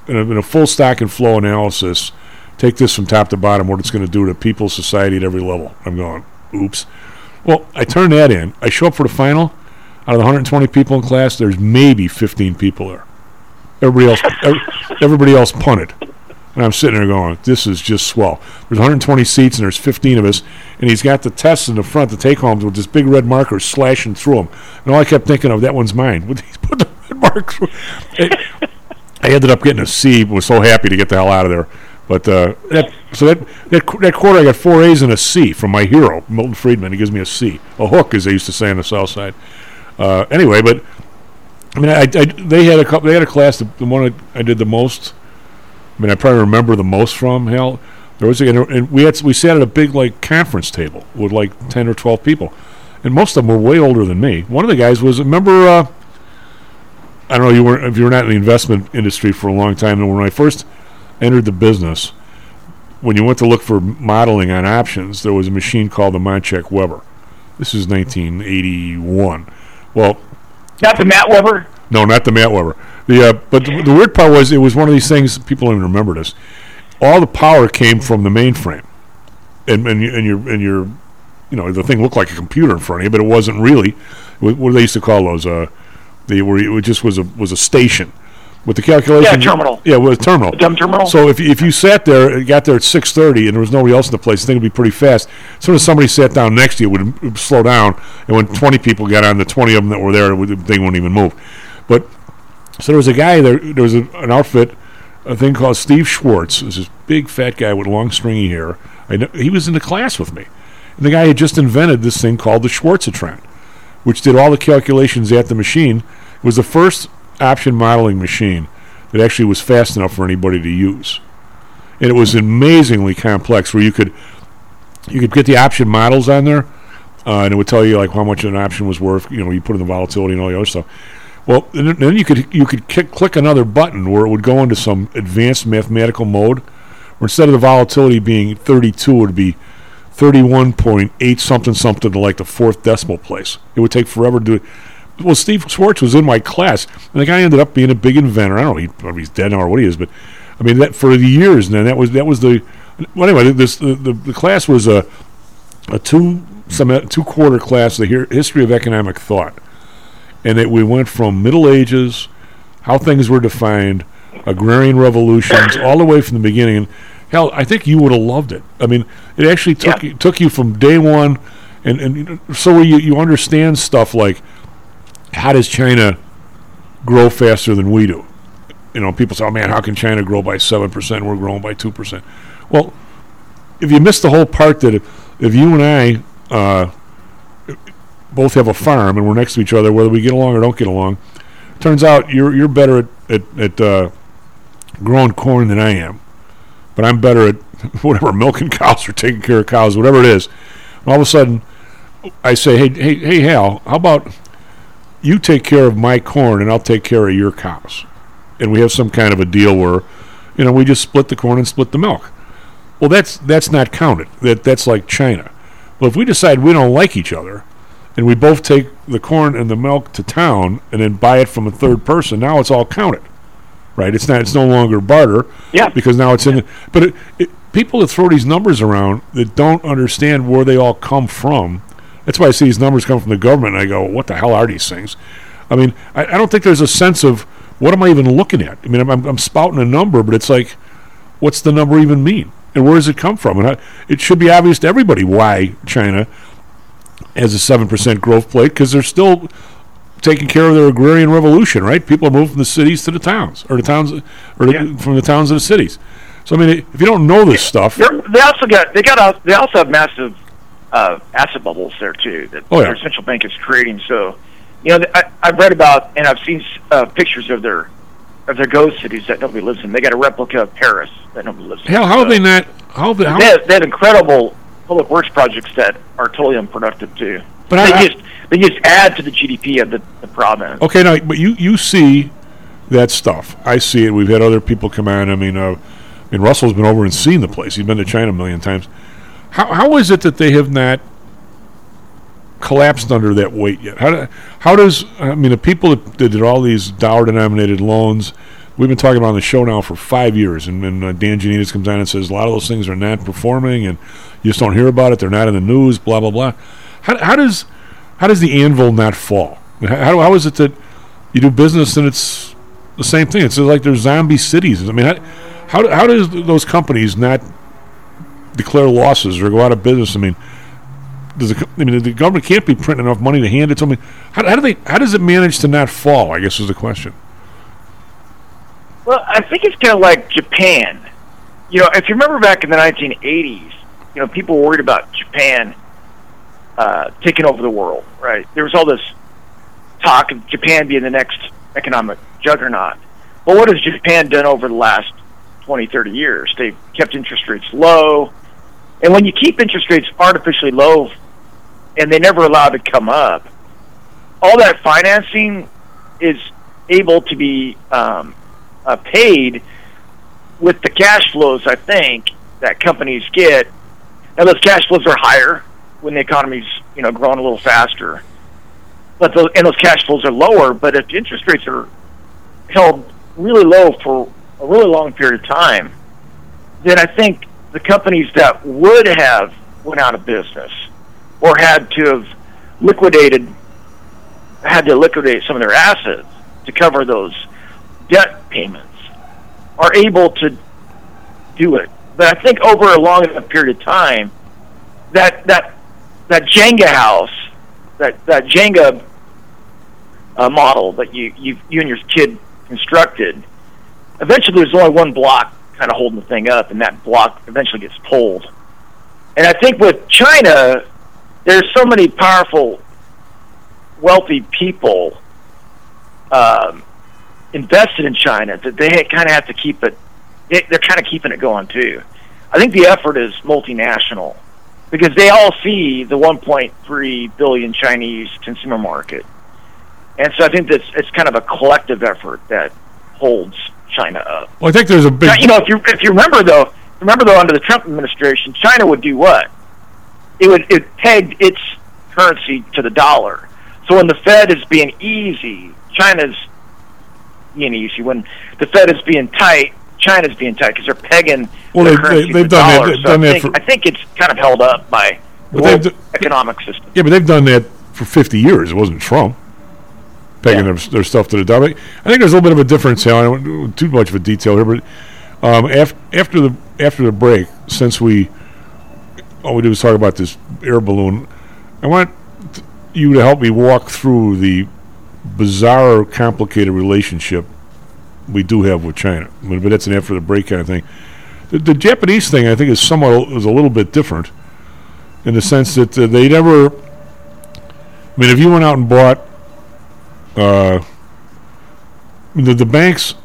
Speaker 4: in a, in a full stack and flow analysis, take this from top to bottom. What it's going to do to people, society at every level." I'm going, "Oops." Well, I turn that in. I show up for the final. Out of the 120 people in class, there's maybe 15 people there. Everybody else, ev- everybody else punted. And I'm sitting there going, this is just swell. There's 120 seats and there's 15 of us, and he's got the tests in the front, the take homes with this big red marker slashing through them. And all I kept thinking of, that one's mine. Would he put the red mark through? I ended up getting a C. Was so happy to get the hell out of there. But uh, that so that, that that quarter I got four A's and a C from my hero Milton Friedman. He gives me a C, a hook, as they used to say on the South Side. Uh, anyway, but I mean, I, I they had a couple. They had a class. The, one I, I did the most. I mean, I probably remember the most from hell. There was a, and we had we sat at a big like conference table with like ten or twelve people, and most of them were way older than me. One of the guys was remember. Uh, I don't know you weren't if you were not in the investment industry for a long time. And when I first entered the business, when you went to look for modeling on options, there was a machine called the Monchik Weber. This is 1981. Well,
Speaker 13: Not the Matt Weber.
Speaker 4: no, not the Matt Weber. The uh, but the, the weird part was it was one of these things people don't even remember this. All the power came from the mainframe, and and you, and your and your, you know, the thing looked like a computer in front of you, but it wasn't really. What, what do they used to call those? Uh, it just was a was a station with the calculation.
Speaker 13: Yeah, terminal.
Speaker 4: Yeah, with a terminal.
Speaker 13: dumb terminal.
Speaker 4: So if if you sat there, and got there at six thirty, and there was nobody else in the place, the thing would be pretty fast. As soon as somebody sat down next to you, it would, it would slow down, and when twenty people got on, the twenty of them that were there, would, the thing wouldn't even move. But so there was a guy there. There was a, an outfit, a thing called Steve Schwartz. This big fat guy with long stringy hair. I know, he was in the class with me, and the guy had just invented this thing called the Schwartzatron, which did all the calculations at the machine. It was the first option modeling machine that actually was fast enough for anybody to use, and it was amazingly complex. Where you could you could get the option models on there, uh, and it would tell you like how much an option was worth. You know, you put in the volatility and all the other stuff. Well, then you could you could click another button where it would go into some advanced mathematical mode, where instead of the volatility being 32, it would be 31.8 something something to like the fourth decimal place. It would take forever to do it. Well, Steve Schwartz was in my class, and the guy ended up being a big inventor. I don't know he- if he's dead now or what he is, but I mean that for the years. And then that was that was the well. Anyway, this the, the, the class was a a two some two quarter class, the hi- history of economic thought, and it, we went from Middle Ages, how things were defined, agrarian revolutions, all the way from the beginning. Hell, I think you would have loved it. I mean, it actually took you, took you from day one, and and so you you understand stuff like how does China grow faster than we do? you know, people say, "Oh man, how can China grow by seven percent? We're growing by two percent." Well, if you miss the whole part that if, if you and I uh, both have a farm and we're next to each other, whether we get along or don't get along, turns out you're you're better at at, at uh, growing corn than I am, but I'm better at whatever milking cows or taking care of cows, whatever it is. And all of a sudden, I say, "Hey, hey, hey, Hal, how about you take care of my corn and I'll take care of your cows?" And we have some kind of a deal where, you know, we just split the corn and split the milk. Well, that's that's not counted. That that's like China. Well, if we decide we don't like each other, and we both take the corn and the milk to town and then buy it from a third person, now it's all counted, right? It's not. It's no longer barter.
Speaker 13: Yeah.
Speaker 4: Because now it's in. The, but it, it, people that throw these numbers around that don't understand where they all come from. That's why I see these numbers come from the government, and I go, "What the hell are these things?" I mean, I, I don't think there's a sense of what am I even looking at. I mean, I'm, I'm, spouting a number, but it's like, what's the number even mean? and where does it come from? And I, it should be obvious to everybody why China has a seven percent growth plate because they're still taking care of their agrarian revolution, right? People are moving from the cities to the towns, or the towns, or the, from the towns to the cities. So I mean, if you don't know this stuff,
Speaker 13: They're, they also got they got a, they also have massive uh, asset bubbles there too that
Speaker 4: Oh, yeah.
Speaker 13: their central bank is creating. So, you know, I, I've read about and I've seen uh, pictures of their of their ghost cities that nobody lives in. They got a replica of Paris that nobody lives in.
Speaker 4: hell, how have they not? How, they, how
Speaker 13: They have, they have incredible public works projects that are totally unproductive too.
Speaker 4: But
Speaker 13: they
Speaker 4: I-
Speaker 13: just they just add to the GDP of the, the province.
Speaker 4: Okay, now, but you you see that stuff. I see it. We've had other people come on. I mean, uh, I mean, Russell's been over and seen the place. He's been to China a million times. How how is it that they have not collapsed under that weight yet? How do, how does I mean the people that, that did all these dollar denominated loans? We've been talking about on the show now for five years, and, and uh, Dan Janitas comes on and says a lot of those things are not performing, and you just don't hear about it. They're not in the news. Blah blah blah. How, how does how does the anvil not fall? How, how, is it that you do business and it's the same thing? It's like there's zombie cities. I mean, how how, how does those companies not declare losses or go out of business? I mean, does the, I mean the government can't be printing enough money to hand it to me? How, how do they? How does it manage to not fall? I guess is the question.
Speaker 13: Well, I think it's kind of like Japan. You know, if you remember back in the 1980s, you know, people worried about Japan uh, taking over the world, right? There was all this talk of Japan being the next economic juggernaut. But what has Japan done over the last 20, 30 years? They've kept interest rates low. And when you keep interest rates artificially low and they never allow to come up, all that financing is able to be um, uh, paid with the cash flows, I think, that companies get. Now, those cash flows are higher when the economy's you know growing a little faster, but those, and those cash flows are lower. But if interest rates are held really low for a really long period of time, then I think the companies that would have went out of business or had to have liquidated had to liquidate some of their assets to cover those debt payments are able to do it. But I think over a long enough period of time, that that that Jenga house, that that Jenga uh, model that you you you and your kid constructed, eventually there's only one block kind of holding the thing up, and that block eventually gets pulled. And I think with China, there's so many powerful, wealthy people um, invested in China that they kind of have to keep it. They, they're kind of keeping it going too. I think the effort is multinational because they all see the 1.3 billion Chinese consumer market, and so I think that's it's kind of a collective effort that holds China up.
Speaker 4: Well, I think there's a big.
Speaker 13: You know, if you if you remember though, remember though, under the Trump administration, China would do what? It would it pegged its currency to the dollar. So when the Fed is being easy, China's being easy. When the Fed is being tight, China's being tight because they're pegging
Speaker 4: Well,
Speaker 13: their
Speaker 4: they-
Speaker 13: currency
Speaker 4: they-
Speaker 13: to
Speaker 4: they've
Speaker 13: the
Speaker 4: done that-
Speaker 13: dollar.
Speaker 4: they've
Speaker 13: So
Speaker 4: done
Speaker 13: I
Speaker 4: that
Speaker 13: think,
Speaker 4: for-
Speaker 13: I think it's kind of held up by the economic system.
Speaker 4: Yeah, but they've done that for 50 years. It wasn't Trump pegging their, their stuff to the dollar. I think there's a little bit of a difference. here. I don't want too much of a detail here, but um, af- after the after the break, since we all we do is talk about this air balloon, I want t- you to help me walk through the bizarre, complicated relationship we do have with China. But but that's an after the break kind of thing. The, the Japanese thing, I think, is somewhat is a little bit different in the sense that uh, they never. I mean, if you went out and bought, uh, the the banks,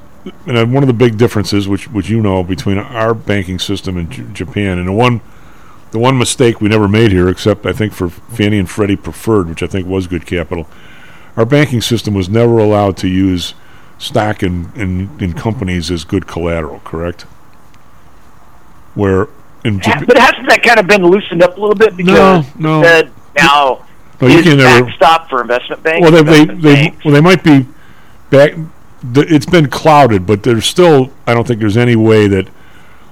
Speaker 4: and one of the big differences, which which you know, between our banking system and J- Japan, and the one. The one mistake we never made here, except I think for Fannie and Freddie Preferred, which I think was good capital, our banking system was never allowed to use stock in, in, in companies as good collateral, correct? Where in
Speaker 13: Ha-
Speaker 4: Jap-
Speaker 13: but hasn't that kind of been loosened up a little bit because
Speaker 4: no.
Speaker 13: the Fed now
Speaker 4: No, you can never-
Speaker 13: backstop for investment banks?
Speaker 4: well, they, they, they well they might be back. th- It's been clouded, but there's still. I don't think there's any way that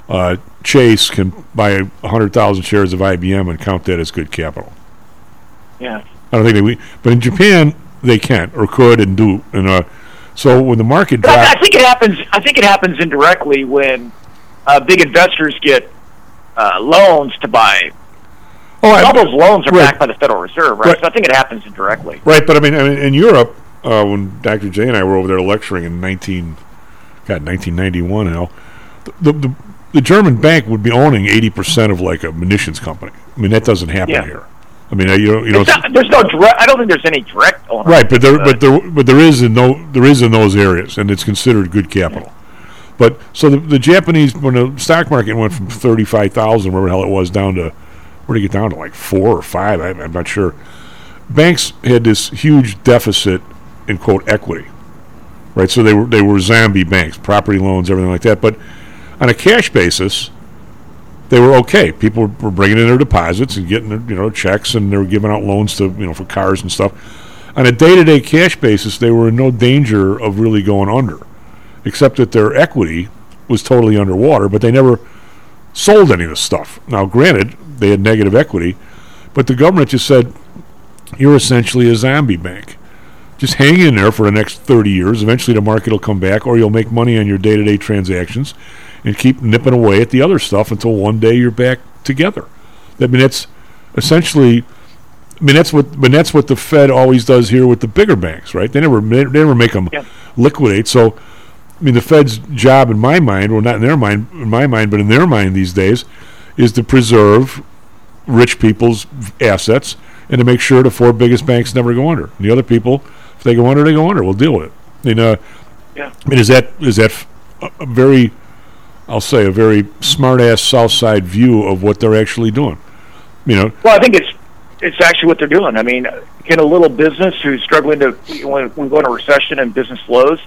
Speaker 4: uh, Chase can buy hundred thousand shares of IBM and count that as good capital.
Speaker 13: yeah.
Speaker 4: I don't think they. we- But in Japan, they can or could and do. And uh, so when the market
Speaker 13: But I, I think it happens. I think it happens indirectly when uh, big investors get uh, loans to buy.
Speaker 4: Oh, I-
Speaker 13: all those loans are
Speaker 4: right.
Speaker 13: backed by the Federal Reserve, right?
Speaker 4: Right.
Speaker 13: So I think it happens indirectly.
Speaker 4: Right, but I mean, I mean in Europe, uh, when Dr. J and I were over there lecturing in 19, God, 1991 now, the, the, the German bank would be owning 80% of like a munitions company. I mean, that doesn't happen
Speaker 13: Yeah.
Speaker 4: here. I mean, uh, you know, you know,
Speaker 13: not, there's no direct. I don't think there's any direct ownership.
Speaker 4: right, but there,
Speaker 13: uh,
Speaker 4: but there, but there is in no, there is in those areas, and it's considered good capital. But so the, the Japanese, when the stock market went from thirty-five thousand, wherever the hell it was, down to where did it get down to like four or five? I, I'm not sure. Banks had this huge deficit in quote equity, right? So they were they were zombie banks, property loans, everything like that. But on a cash basis, they were okay. People were, were bringing in their deposits and getting their, you know checks, and they were giving out loans to you know for cars and stuff. On a day-to-day cash basis, they were in no danger of really going under, except that their equity was totally underwater. But they never sold any of the stuff. Now, granted, they had negative equity, but the government just said, "You're essentially a zombie bank." Just hang in there for the next 30 years. Eventually, the market will come back, or you'll make money on your day to day transactions and keep nipping away at the other stuff until one day you're back together. I mean, that's essentially. I mean, that's what. I mean, that's what the Fed always does here with the bigger banks, right? They never, they never make them liquidate. So, I mean, the Fed's job, in my mind, well, not in their mind, in my mind, but in their mind these days, is to preserve rich people's assets and to make sure the four biggest banks never go under. And the other people, if they go under, they go under. We'll deal with it. Mean, uh,
Speaker 13: Yeah.
Speaker 4: I mean, is that is that a very, I'll say, a very smart ass South Side view of what they're actually doing? You know,
Speaker 13: Well, I think it's it's actually what they're doing. I mean, get a little business who's struggling to when we go into a recession and business slows,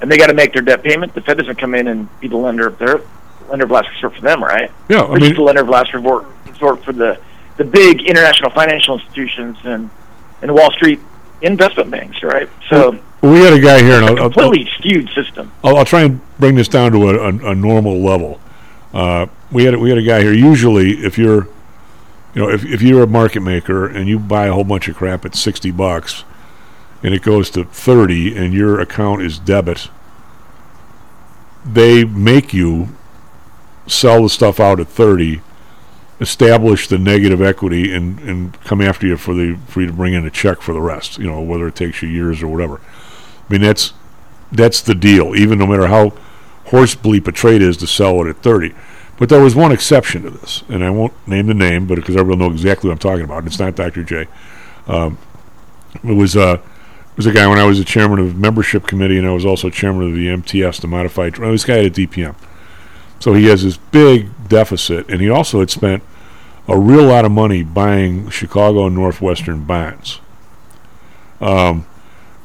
Speaker 13: and they got to make their debt payment. The Fed doesn't come in and be the lender of their lender of last resort for them, right?
Speaker 4: Yeah, I
Speaker 13: They're just
Speaker 4: mean-
Speaker 13: the lender of last resort, resort for the the big international financial institutions and and the Wall Street investment banks, right? So
Speaker 4: we had a guy here, and I'll,
Speaker 13: a
Speaker 4: I'll,
Speaker 13: completely skewed system.
Speaker 4: I'll, I'll try and bring this down to a, a, a normal level. Uh, we had a, we had a guy here. Usually, if you're, you know, if if you're a market maker and you buy a whole bunch of crap at sixty bucks, and it goes to thirty, and your account is debit, they make you sell the stuff out at thirty, establish the negative equity, and and come after you for the for you to bring in a check for the rest. You know, whether it takes you years or whatever. I mean, that's that's the deal. Even no matter how horse bleep a trade is to sell it at thirty. But there was one exception to this, and I won't name the name, but because everyone will know exactly what I'm talking about. It's not Dr. J. Um, it was uh, it was a guy when I was the chairman of membership committee, and I was also chairman of the MTS, the modified. This guy had a DPM, so he has this big deficit, and he also had spent a real lot of money buying Chicago and Northwestern bonds. Um,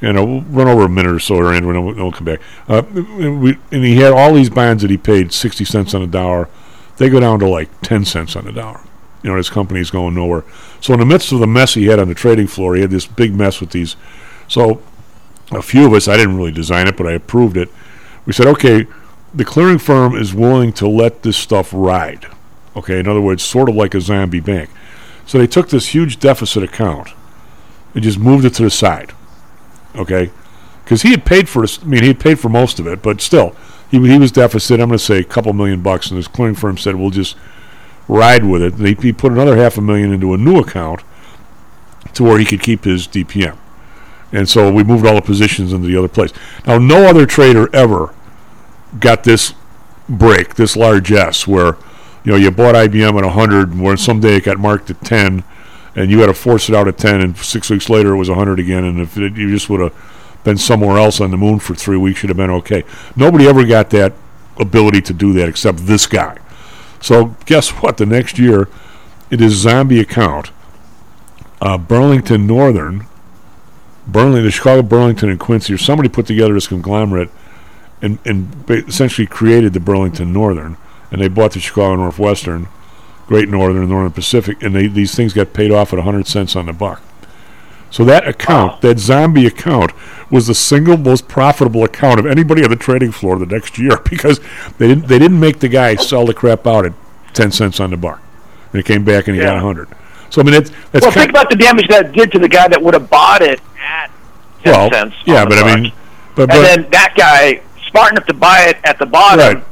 Speaker 4: and we'll run over a minute or so, or and we'll, we'll come back. Uh, we, and he had all these bonds that he paid sixty cents on a dollar. They go down to like ten cents on a dollar. You know, his company's going nowhere. So in the midst of the mess he had on the trading floor, he had this big mess with these. So a few of us, I didn't really design it, but I approved it. We said, okay, the clearing firm is willing to let this stuff ride. Okay, in other words, sort of like a zombie bank. So they took this huge deficit account and just moved it to the side. Okay, because he had paid for. I mean, he had paid for most of it, but still, he he was deficit. I'm going to say a couple million bucks, and his clearing firm said, "We'll just ride with it." And he, he put another half a million into a new account to where he could keep his DPM. And so we moved all the positions into the other place. Now, no other trader ever got this break, this largesse, where you know you bought IBM at 100, and where someday it got marked at 10, and you had to force it out at 10, and six weeks later it was 100 again, and if it, you just would have been somewhere else on the moon for three weeks, you'd have been okay. Nobody ever got that ability to do that except this guy. So guess what? The next year, it is zombie account. Uh, Burlington Northern, Burlington, the Chicago, Burlington, and Quincy, or somebody put together this conglomerate and, and essentially created the Burlington Northern, and they bought the Chicago Northwestern, Great Northern, and Northern Pacific, and they, these things got paid off at 100 cents on the buck. So that account, that zombie account, was the single most profitable account of anybody on the trading floor the next year because they didn't they didn't make the guy sell the crap out at 10 cents on the buck, and it came back and he got
Speaker 13: Yeah.
Speaker 4: 100. So I mean, it's that's
Speaker 13: well, think about the damage that did to the guy that would have bought it at ten
Speaker 4: well,
Speaker 13: cents.
Speaker 4: yeah, but I mean, but,
Speaker 13: and then that guy, smart enough to buy it at the bottom,
Speaker 4: Right.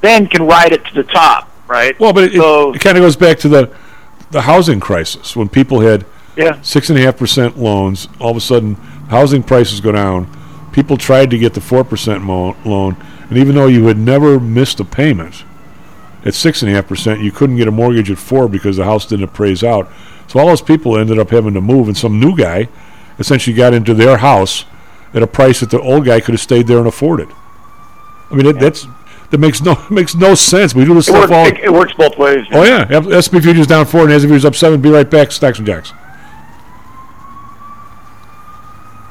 Speaker 13: Then can ride it to the top, right?
Speaker 4: Well, but it,
Speaker 13: so,
Speaker 4: it, it kind of goes back to the the housing crisis when people had six and a half percent loans. All of a sudden, housing prices go down. People tried to get the four percent mo- loan, and even though you had never missed a payment at six and a half percent, you couldn't get a mortgage at four because the house didn't appraise out. So all those people ended up having to move, and some new guy essentially got into their house at a price that the old guy could have stayed there and afforded. I mean, that's that makes no makes no sense. We do this
Speaker 13: it,
Speaker 4: stuff
Speaker 13: works,
Speaker 4: all.
Speaker 13: it, it works both ways.
Speaker 4: Oh yeah, S&P futures down four and S&P futures up seven. Be right back. Stocks and Jocks.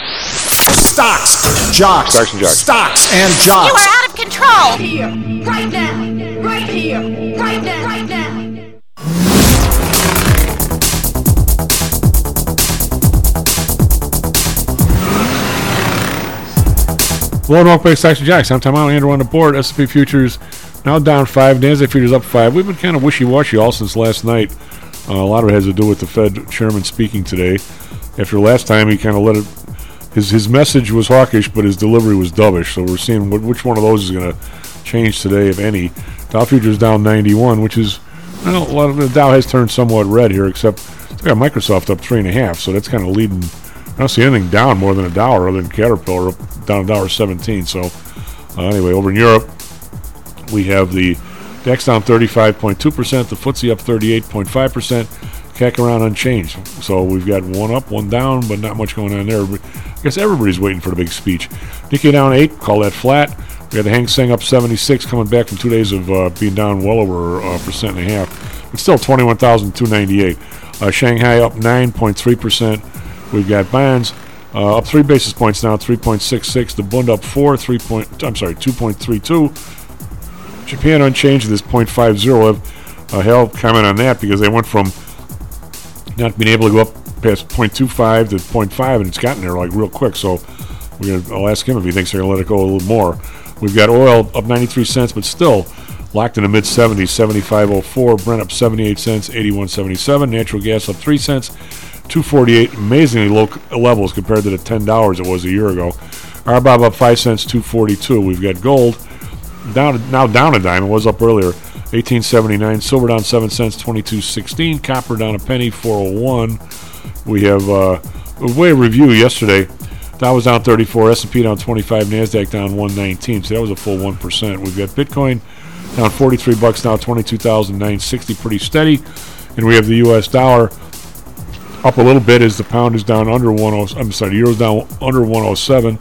Speaker 9: Stocks, jocks,
Speaker 2: Stocks and jocks.
Speaker 9: stocks and
Speaker 10: You
Speaker 9: jocks.
Speaker 10: are out of control! Here, right now, right here, right now, right now.
Speaker 4: Hello and welcome back to Stocks and Jocks. I'm Tom Haller, Andrew on the board. S&P futures now down five. NASDAQ futures up five. We've been kind of wishy-washy all since last night. Uh, a lot of it has to do with the Fed chairman speaking today. After last time, he kind of let it his his message was hawkish, but his delivery was dovish. So we're seeing what, which one of those is going to change today, if any. Dow futures down 91, which is well, a lot of the Dow has turned somewhat red here, except got Microsoft up three and a half, so that's kind of leading. I don't see anything down more than a dollar other than Caterpillar up down a dollar 17. So uh, anyway, over in Europe, we have the DAX down 35.2%, the FTSE up 38.5%, CAC around unchanged. So we've got one up, one down, but not much going on there. I guess everybody's waiting for the big speech. Nikkei down 8, call that flat. We got the Hang Seng up 76, coming back from two days of uh, being down well over a percent and a half. But still 21,298. Uh, Shanghai up 9.3%. We've got bonds uh, up three basis points now, 3.66. The Bund up four, three point. I'm sorry, 2.32. Japan unchanged at this 0.50. Uh, hell, comment on that because they went from not being able to go up past 0.25 to 0.5, and it's gotten there like real quick. So we're gonna, I'll ask him if he thinks they're going to let it go a little more. We've got oil up 93 cents, but still locked in the mid 70s, 75.04. Brent up 78 cents, 81.77. Natural gas up 3 cents, 248. Amazingly low levels compared to the $10 it was a year ago. RBOB up 5 cents, 242. We've got gold down now down a dime. It was up earlier, 1879. Silver down 7 cents, 22.16. Copper down a penny, 401. We have uh, a way review yesterday. Dow was down 34, S&P down 25, Nasdaq down 119. So that was a full one percent. We've got Bitcoin down 43 bucks now, 22,960, pretty steady. And we have the U.S. dollar up a little bit as the pound is down under 10. I'm sorry, the euro's down under 107,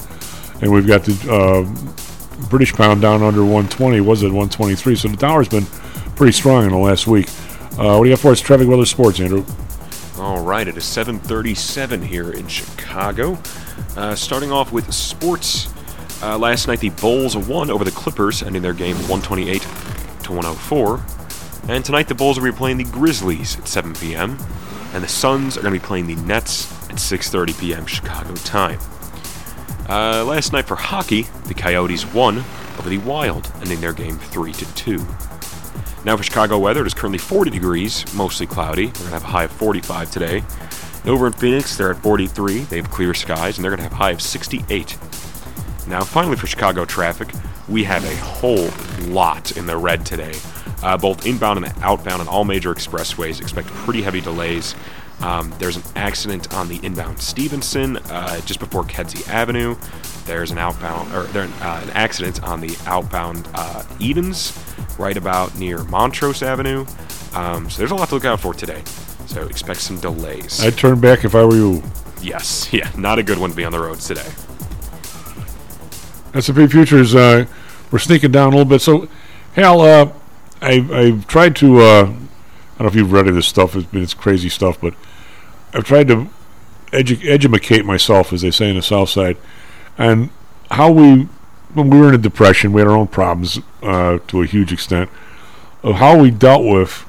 Speaker 4: and we've got the uh, British pound down under 120. Was it 123? So the dollar's been pretty strong in the last week. Uh, what do you got for us? Traffic, weather, sports, Andrew.
Speaker 6: All right, it is 7:37 here in Chicago. Uh, starting off with sports. Uh, last night, the Bulls won over the Clippers, ending their game 128 to 104. And tonight, the Bulls will be playing the Grizzlies at 7 p.m. And the Suns are going to be playing the Nets at 6:30 p.m. Chicago time. Uh, last night for hockey, the Coyotes won over the Wild, ending their game 3 to 2. Now for Chicago weather, it is currently 40 degrees, mostly cloudy. We're going to have a high of 45 today. And over in Phoenix, they're at 43. They have clear skies, and they're going to have a high of 68. Now, finally, for Chicago traffic, we have a whole lot in the red today. Uh, both inbound and outbound on all major expressways. Expect pretty heavy delays. Um, there's an accident on the inbound Stevenson uh, just before Kedzie Avenue. There's an outbound or there uh, an accident on the outbound uh, Edens, right about near Montrose Avenue. Um, so there's a lot to look out for today. So expect some delays.
Speaker 4: I'd turn back if I were you.
Speaker 6: Yes, yeah, not a good one to be on the roads today.
Speaker 4: S&P futures, uh, we're sneaking down a little bit. So, Hal, uh, I, I've tried to. Uh, I don't know if you've read any of this stuff. It's, it's crazy stuff, but I've tried to edu- educate myself, as they say in the South Side, and how we, when we were in a depression, we had our own problems uh, to a huge extent, of how we dealt with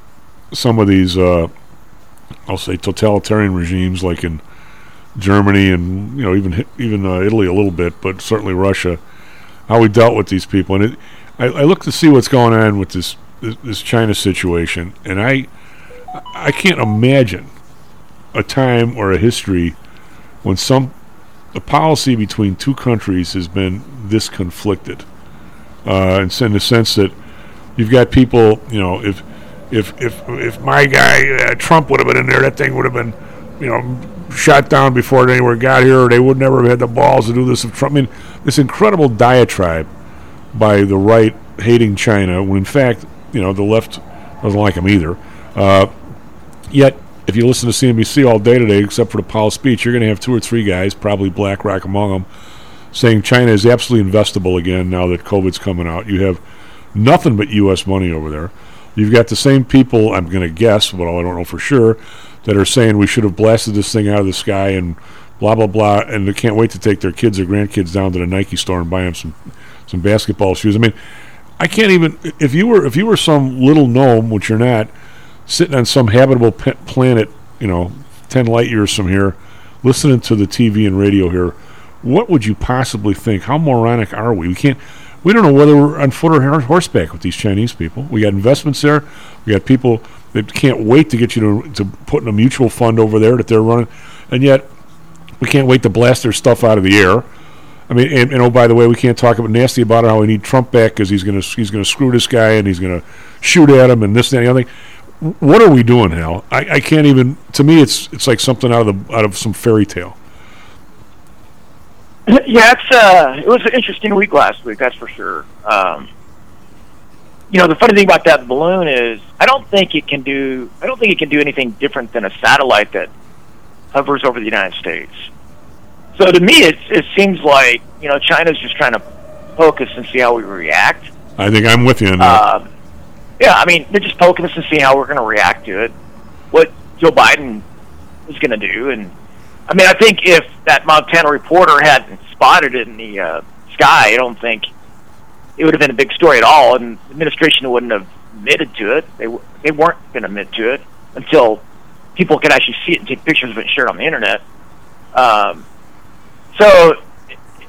Speaker 4: some of these, uh, I'll say, totalitarian regimes, like in Germany and you know even even uh, Italy a little bit, but certainly Russia. How we dealt with these people, and it, I, I look to see what's going on with this, this China situation, and I I can't imagine a time or a history when some the policy between two countries has been this conflicted, uh, and in the sense that you've got people, you know, if if if if my guy uh, Trump would have been in there, that thing would have been, you know, shot down before it anywhere got here, or they would never have had the balls to do this. If Trump, I mean, this incredible diatribe by the right hating China, when in fact, you know, the left doesn't like him either. Uh, yet, if you listen to CNBC all day today, except for the Powell speech, you're going to have two or three guys, probably BlackRock among them, saying China is absolutely investable again now that COVID's coming out. You have nothing but U.S. money over there. You've got the same people, I'm going to guess, but I don't know for sure, that are saying we should have blasted this thing out of the sky and blah blah blah, and they can't wait to take their kids or grandkids down to the Nike store and buy them some some basketball shoes. I mean, I can't even if you were if you were some little gnome, which you're not, sitting on some habitable p- planet, you know, ten light years from here, listening to the TV and radio here, what would you possibly think? How moronic are we? We can't. We don't know whether we're on foot or horseback with these Chinese people. We got investments there. We got people that can't wait to get you to, to put in a mutual fund over there that they're running. And yet, We can't wait to blast their stuff out of the air. I mean, and, and oh, by the way, we can't talk about nasty about how we need Trump back because he's going to he's going to screw this guy and he's going to shoot at him and this and the other thing. What are we doing, Hal? I, I can't even. To me, it's it's like something out of the out of some fairy tale.
Speaker 13: yeah, it's uh, it was an interesting week last week, that's for sure. Um, you know, the funny thing about that balloon is, I don't think it can do. I don't think it can do anything different than a satellite that hovers over the United States. So to me, it it seems like you know China's just trying to focus and see how we react.
Speaker 4: I think I'm with you on that.
Speaker 13: Um, yeah, I mean, they're just poking us and see how we're going to react to it. What Joe Biden is going to do, and I mean, I think if that Montana reporter hadn't spotted it in the uh, sky, I don't think it would have been a big story at all, and the administration wouldn't have admitted to it. They w- they weren't going to admit to it until people could actually see it and take pictures of it and share it on the internet. Um, so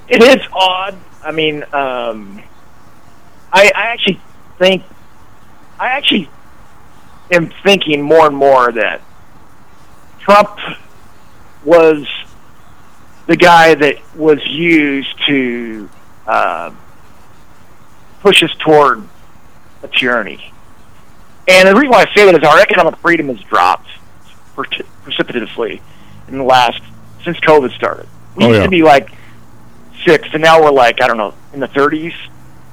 Speaker 13: it is odd. I mean, um, I, I actually think I actually am thinking more and more that Trump was the guy that was used to uh, push us toward a tyranny. And the reason why I say that is our economic freedom has dropped precipitously in the last since COVID started. We
Speaker 4: Oh,
Speaker 13: used
Speaker 4: yeah.
Speaker 13: to be like six, and now we're like I don't know in the 30s,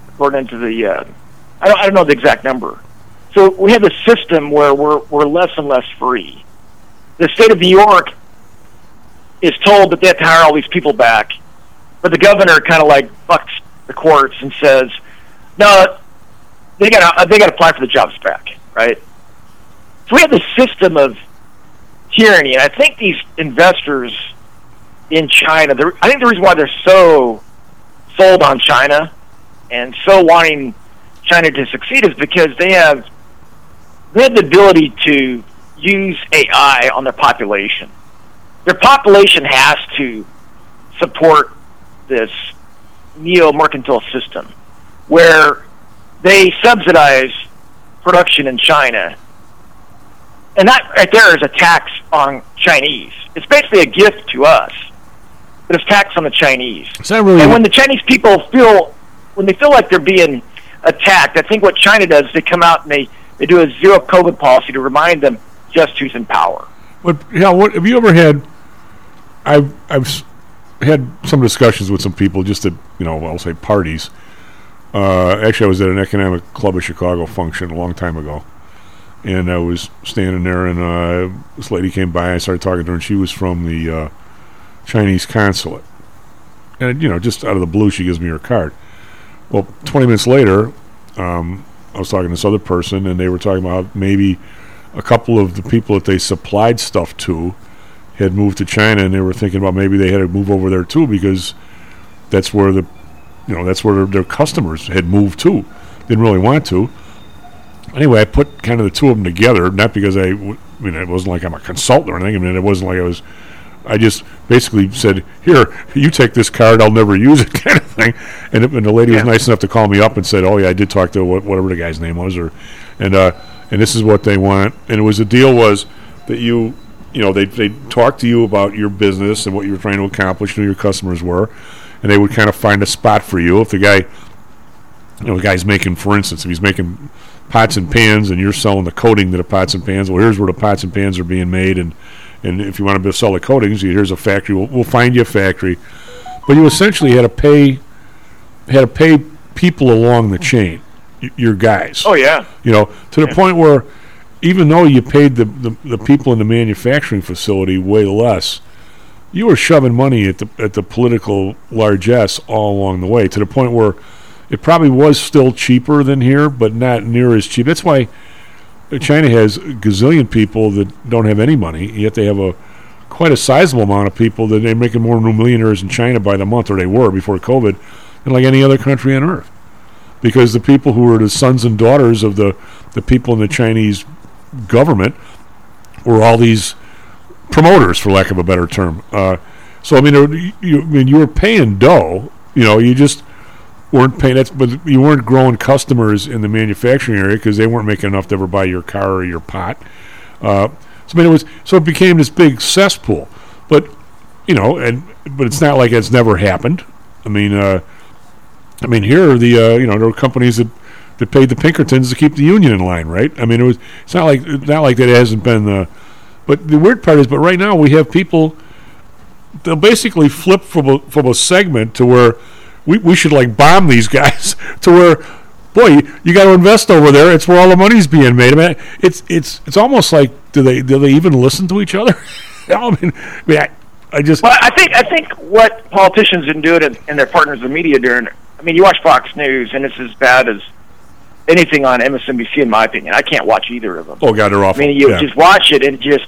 Speaker 13: according to the uh, I don't I don't know the exact number. So we have a system where we're we're less and less free. The state of New York is told that they have to hire all these people back, but the governor kind of like bucks the courts and says, "No, they got to uh, they got to apply for the jobs back." Right. So we have this system of tyranny, and I think these investors in China, I think the reason why they're so sold on China and so wanting China to succeed is because they have they have the ability to use AI on their population. Their population has to support this neo mercantile system where they subsidize production in China. And that right there is a tax on Chinese. It's basically a gift to us, but it's tax on the Chinese.
Speaker 4: Really?
Speaker 13: And when the Chinese people feel, when they feel like they're being attacked, I think what China does is they come out and they, they do a zero COVID policy to remind them just who's in power.
Speaker 4: What? Yeah. What have you ever had? I've I've had some discussions with some people just at you know I'll say parties. Uh, actually, I was at an economic club of Chicago function a long time ago, and I was standing there, and uh, this lady came by. I started talking to her, and she was from the uh, Chinese consulate. And you know, just out of the blue, she gives me her card. Well, 20 minutes later, um, I was talking to this other person, and they were talking about maybe a couple of the people that they supplied stuff to had moved to China, and they were thinking about maybe they had to move over there too because that's where the you know that's where their, their customers had moved to. Didn't really want to. Anyway, I put kind of the two of them together, not because I, I, mean, it wasn't like I'm a consultant or anything. I mean, it wasn't like I was. I just basically said, "Here, you take this card. I'll never use it," kind of thing. And, it- and the lady was nice enough to call me up and said, "Oh yeah, I did talk to wha- whatever the guy's name was, or and uh, and this is what they want." And it was the deal was that you, you know, they they talk to you about your business and what you were trying to accomplish, who your customers were, and they would kind of find a spot for you if the guy you know, the guy's making, for instance, if he's making pots and pans and you're selling the coating to the pots and pans, well, here's where the pots and pans are being made, and and if you want to sell the coatings, here's a factory. We'll, we'll find you a factory, but you essentially had to pay had to pay people along the chain, y- your guys.
Speaker 13: Oh yeah.
Speaker 4: You know, to the point where even though you paid the, the, the people in the manufacturing facility way less, you were shoving money at the at the political largesse all along the way to the point where it probably was still cheaper than here, but not near as cheap. That's why China has gazillion people that don't have any money, yet they have a quite a sizable amount of people that they're making more new millionaires in China by the month, or they were before COVID, than like any other country on earth. Because the people who are the sons and daughters of the, the people in the Chinese government were all these promoters, for lack of a better term. Uh, so I mean, there- you, I mean, you were paying dough. You know, you just weren't paying. That's but you weren't growing customers in the manufacturing area because they weren't making enough to ever buy your car or your pot. Uh, so I mean, it was so it became this big cesspool. But you know, and but it's not like it's never happened. I mean, uh, I mean, here are the uh, you know there were companies that that paid the Pinkertons to keep the union in line, right? I mean, it was it's not like not like that hasn't been. Uh, but the weird part is, but right now we have people. They'll basically flip from a from a segment to where we, we should like bomb these guys to where boy you, you got to invest over there. It's where all the money's being made. I mean, it's it's it's almost like do they do they even listen to each other? I mean, I, mean, I, I just
Speaker 13: Well, I think I think what politicians and do it and, and their partners in media doing. I mean, you watch Fox News, and it's as bad as anything on MSNBC, in my opinion. I can't watch either of them.
Speaker 4: oh god they're awful.
Speaker 13: I mean, you
Speaker 4: Yeah.
Speaker 13: just watch it and just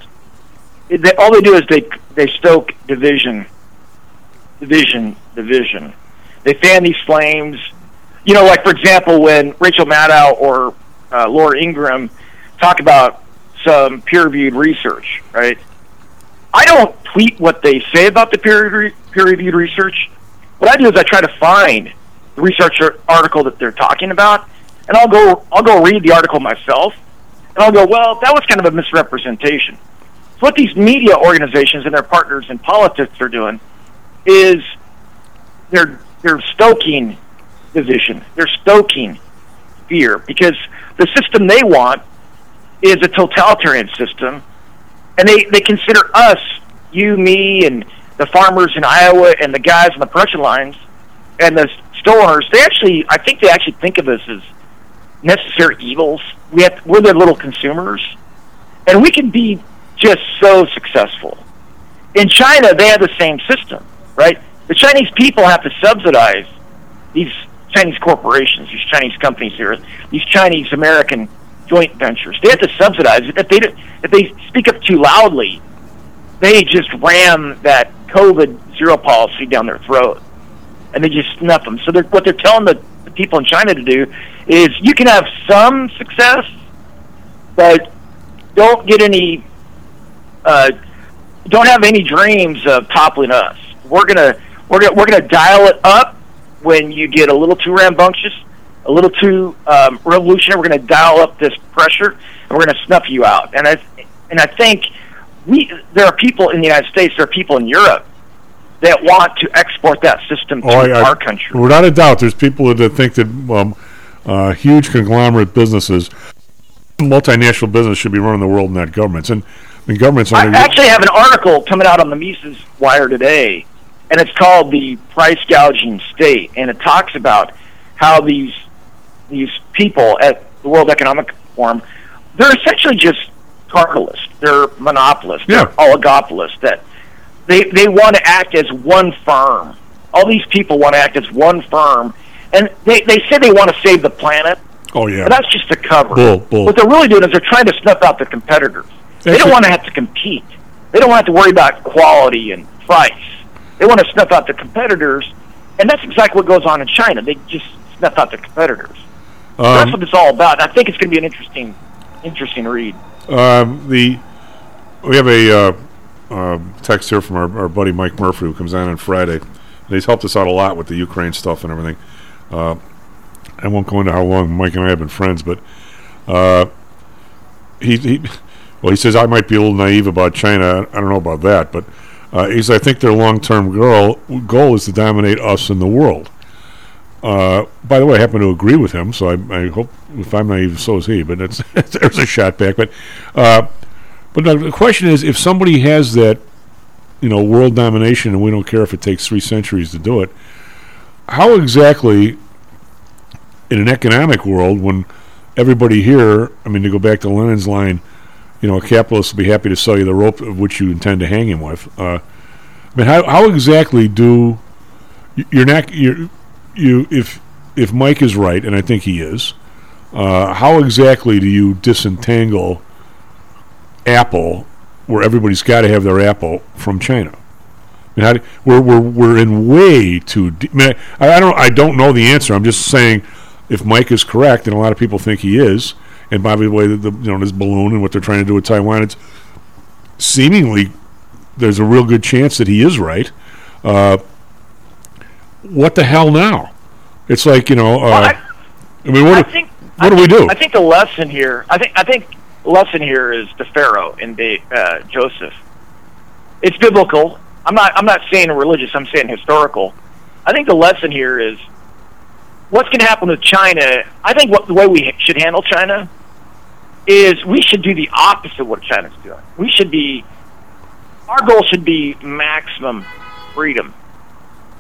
Speaker 13: it, they, all they do is they they stoke division, division, division. They fan these flames. You know, like for example, when Rachel Maddow or uh, Laura Ingraham talk about some peer-reviewed research, right? I don't tweet what they say about the peer peer-reviewed research. What I do is I try to find the research article that they're talking about, and I'll go I'll go read the article myself, and I'll go, well, that was kind of a misrepresentation. So what these media organizations and their partners in politics are doing is they're they're stoking division. They're stoking fear because the system they want is a totalitarian system, and they they consider us, you, me, and the farmers in Iowa and the guys on the production lines and the store owners. They actually, I think they actually think of us as necessary evils. We have we're their little consumers, and we can be just so successful. In China, they have the same system, right? The Chinese people have to subsidize these Chinese corporations, these Chinese companies here, these Chinese American joint ventures. They have to subsidize it. If they if they speak up too loudly, they just ram that COVID zero policy down their throat, and they just snuff them. So they're, what they're telling the, the people in China to do is you can have some success, but don't get any uh, don't have any dreams of toppling us. We're gonna we're gonna we're gonna dial it up when you get a little too rambunctious, a little too um, revolutionary. We're gonna dial up this pressure, and we're gonna snuff you out. And I and I think we there are people in the United States, there are people in Europe that want to export that system to
Speaker 4: Oh, I,
Speaker 13: our country.
Speaker 4: Without a doubt, there's people that think that um, uh, huge conglomerate businesses, multinational business, should be running the world, not governments. And the governments are I
Speaker 13: actually have an article coming out on the Mises Wire today, and it's called "The Price Gouging State," and it talks about how these these people at the World Economic Forum they're essentially just cartelists, they're monopolists, they're oligopolists that they they want to act as one firm. All these people want to act as one firm, and they they say they want to save the planet.
Speaker 4: Oh yeah.
Speaker 13: But that's just a cover.
Speaker 4: Bull, bull.
Speaker 13: What they're really doing is they're trying to snuff out the competitors. They don't want to have to compete. They don't want to have to worry about quality and price. They want to snuff out the competitors, and that's exactly what goes on in China. They just snuff out the competitors. So that's
Speaker 4: Um,
Speaker 13: what it's all about. And I think it's going to be an interesting, interesting read.
Speaker 4: Um, the we have a uh, uh, text here from our, our buddy Mike Murphy who comes on on Friday. And he's helped us out a lot with the Ukraine stuff and everything. Uh, I won't go into how long Mike and I have been friends, but uh, he, he well he says I might be a little naive about China. I don't know about that, but uh, says I think their long term goal goal is to dominate us in the world. Uh, by the way, I happen to agree with him, so I, I hope if I'm naive, so is he. But it's, there's a shot back. But uh, but the question is, if somebody has that, you know, world domination, and we don't care if it takes three centuries to do it, how exactly, in an economic world, when everybody here, I mean, to go back to Lenin's line, you know, a capitalist will be happy to sell you the rope of which you intend to hang him with. Uh, I mean, how how exactly do you're not you're you if if Mike is right, and I think he is, uh, how exactly do you disentangle Apple, where everybody's got to have their Apple, from China? I mean, do, we're we're we're in way too. Deep. I, mean, I, I don't I don't know the answer. I'm just saying, if Mike is correct, and a lot of people think he is, and by the way, the, the you know this balloon and what they're trying to do with Taiwan, it's seemingly there's a real good chance that he is right. Uh, what the hell now? It's like you know. Uh, I, mean, what
Speaker 13: I
Speaker 4: do,
Speaker 13: think
Speaker 4: what
Speaker 13: I
Speaker 4: do we do?
Speaker 13: I think the lesson here. I think I think lesson here is the Pharaoh and the uh, Joseph. It's biblical. I'm not I'm not saying religious. I'm saying historical. I think the lesson here is what's going to happen with China. I think what the way we should handle China is we should do the opposite of what China's doing. We should be our goal should be maximum freedom.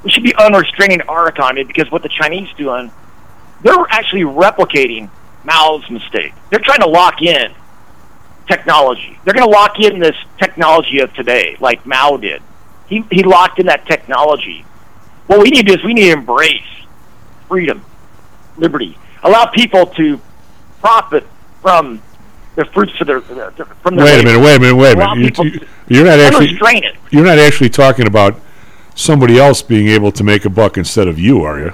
Speaker 13: We should be unrestraining our economy because what the Chinese doing, they're actually replicating Mao's mistake. They're trying to lock in technology. They're going to lock in this technology of today, like Mao did. He he locked in that technology. What we need to do is we need to embrace freedom, liberty, allow people to profit from the fruits of their from their
Speaker 4: Wait a minute, wait a minute, wait a minute.
Speaker 13: people
Speaker 4: You,
Speaker 13: to
Speaker 4: you, are not actually you're not actually talking about somebody else being able to make a buck instead of you, are you?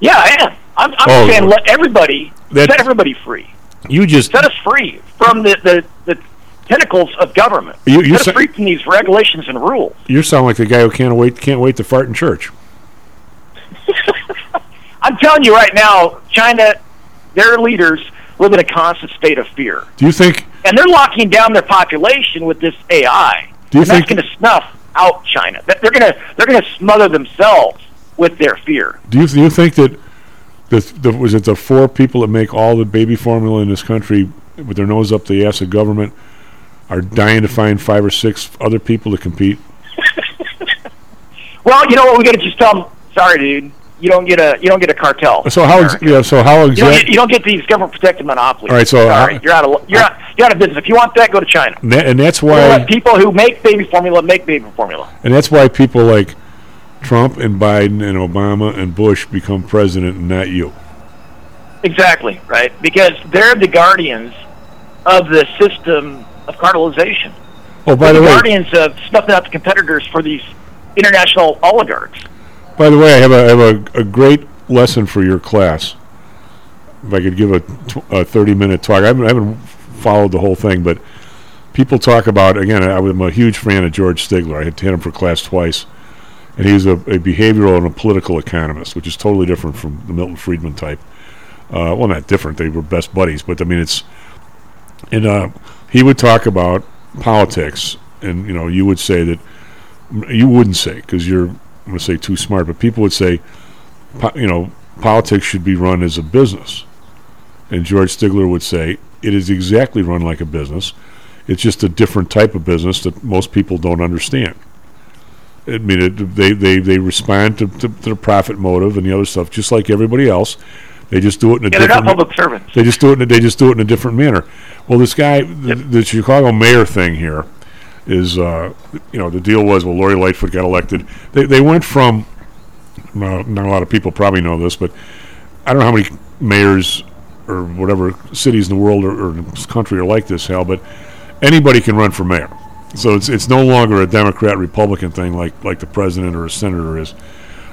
Speaker 13: Yeah, I am. I'm, I'm
Speaker 4: Oh,
Speaker 13: saying let everybody
Speaker 4: that-
Speaker 13: set everybody free.
Speaker 4: You just
Speaker 13: Set us free from the, the, the tentacles of government.
Speaker 4: You- you
Speaker 13: set
Speaker 4: sa-
Speaker 13: us free from these regulations and rules.
Speaker 4: you sound like the guy who can't wait can't wait to fart in church.
Speaker 13: I'm telling you right now, China, their leaders live in a constant state of fear.
Speaker 4: Do you think
Speaker 13: And they're locking down their population with this AI.
Speaker 4: Do you
Speaker 13: and
Speaker 4: think-
Speaker 13: that's going to snuff out China. That- They're going to they're going to smother themselves with their fear.
Speaker 4: do you do you think that the, the was it the four people that make all the baby formula in this country with their nose up the ass of government are dying to find five or six other people to compete?
Speaker 13: Well, you know what? We got to just tell them. Sorry, dude. You don't get a you don't get a cartel.
Speaker 4: So how ex- yeah, so how
Speaker 13: You don't, get,
Speaker 4: exactly
Speaker 13: you don't get these government protected monopolies.
Speaker 4: All right, so
Speaker 13: Sorry, you're out of you're out, you're out of business. If you want that, go to China.
Speaker 4: and, that, and that's why
Speaker 13: people who make baby formula make baby formula.
Speaker 4: And that's why people like Trump and Biden and Obama and Bush become president and not you.
Speaker 13: Exactly right, because they're the guardians of the system of cartelization.
Speaker 4: Oh, by
Speaker 13: They're
Speaker 4: the
Speaker 13: the
Speaker 4: way,
Speaker 13: guardians of snuffing out the competitors for these international oligarchs.
Speaker 4: By the way, I have a, I have a, a great lesson for your class. If I could give a, tw- a 30 minute talk, I haven't, I haven't followed the whole thing, but people talk about, again, I, I'm a huge fan of George Stigler. I had him for class twice. And he's a, a behavioral and a political economist, which is totally different from the Milton Friedman type. Uh, well, not different. They were best buddies, but I mean, it's and uh, he would talk about politics, and you know, you would say that you wouldn't say because you're I'm going to say too smart, but people would say, you know, politics should be run as a business, and George Stigler would say it is exactly run like a business. It's just a different type of business that most people don't understand. I mean, it, they, they, they respond to, to, to the profit motive and the other stuff, just like everybody else. They just do it in a
Speaker 13: Yeah, they're
Speaker 4: different.
Speaker 13: not public servants.
Speaker 4: They just do it. In, they just do it in a different manner. Well, this guy, the, the Chicago mayor thing here, is uh, you know the deal was well, Lori Lightfoot got elected. They they went from uh, not a lot of people probably know this, but I don't know how many mayors or whatever cities in the world or, or this country are like this, hell, but anybody can run for mayor. So it's it's no longer a Democrat Republican thing like like the president or a senator is.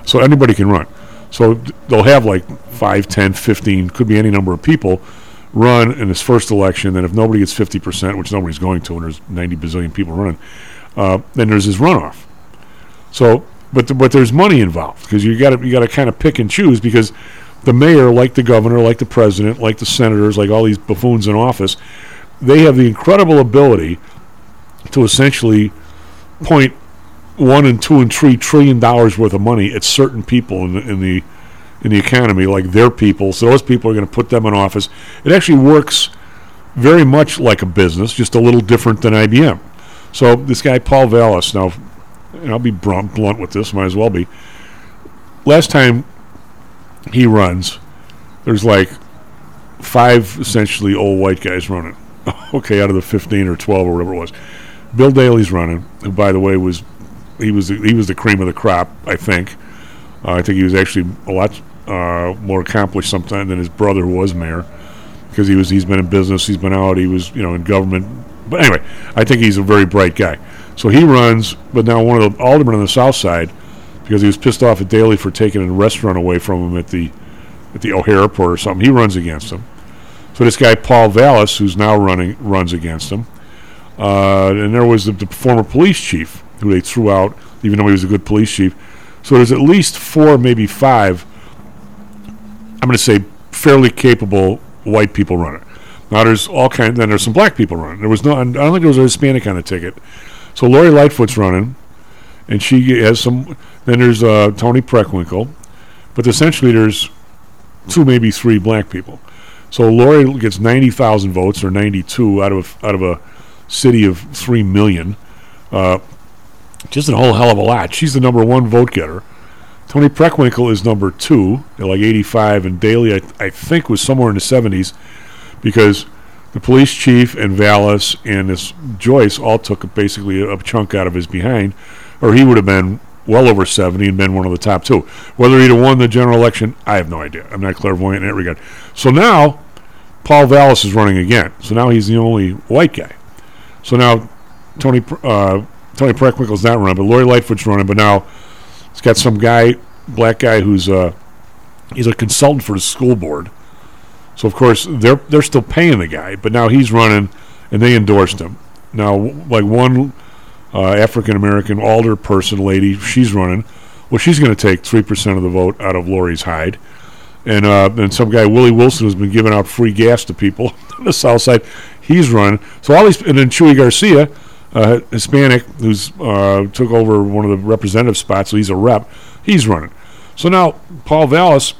Speaker 4: So anybody can run. So they'll have like 5, 10, 15, could be any number of people run in his first election. Then if nobody gets 50%, which nobody's going to, and there's 90 bazillion people running, uh, then there's this runoff. So, but the, but there's money involved because you got to you got to kind of pick and choose because the mayor, like the governor, like the president, like the senators, like all these buffoons in office, they have the incredible ability to essentially point one and two and three trillion dollars worth of money at certain people in the, in the in the economy, like their people. So those people are going to put them in office. It actually works very much like a business, just a little different than IBM. So this guy Paul Vallas, now, and I'll be blunt, with this, might as well be. Last time he runs, there's like five essentially old white guys running. okay, out of the 15 or 12 or whatever it was. Bill Daley's running, who by the way was he was the, he was the cream of the crop, I think. Uh, I think he was actually a lot uh, more accomplished sometime than his brother was mayor because he was he's been in business, he's been out, he was you know in government. But anyway, I think he's a very bright guy. So he runs, but now one of the aldermen on the south side because he was pissed off at Daley for taking a restaurant away from him at the at the O'Hare Airport or something. He runs against him. So this guy Paul Vallas, who's now running, runs against him. Uh, and there was the, the former police chief who they threw out, even though he was a good police chief. So there's at least four, maybe five. I'm going to say fairly capable white people running. Now there's all kind. Then there's some black people running. There was no. I don't think there was a Hispanic on the ticket. So Lori Lightfoot's running, and she has some. Then there's uh, Toni Preckwinkle, but essentially there's two, maybe three black people. So Lori gets ninety thousand votes or ninety-two out of out of a city of three million. Uh, just a whole hell of a lot. She's the number one vote getter. Toni Preckwinkle is number two, like 85, and Daley, I, I think, was somewhere in the 70s because the police chief and Vallas and this Joyce all took basically a, a chunk out of his behind, or he would have been well over 70 and been one of the top two. Whether he'd have won the general election, I have no idea. I'm not clairvoyant in that regard. So now, Paul Vallas is running again. So now he's the only white guy. So now, Toni uh, Toni Preckwinkle's not running, but Lori Lightfoot's running. But now, it's got some guy, black guy, who's uh, he's a consultant for the school board. So of course they're they're still paying the guy, but now he's running, and they endorsed him. Now, like one uh, African American alder person lady, she's running. Well, she's going to take three percent of the vote out of Lori's hide, and uh, and some guy Willie Wilson has been giving out free gas to people on the South Side. He's running. So all these, and then Chuy Garcia, uh, Hispanic, who's uh, took over one of the representative spots, so he's a rep. He's running. So now Paul Vallas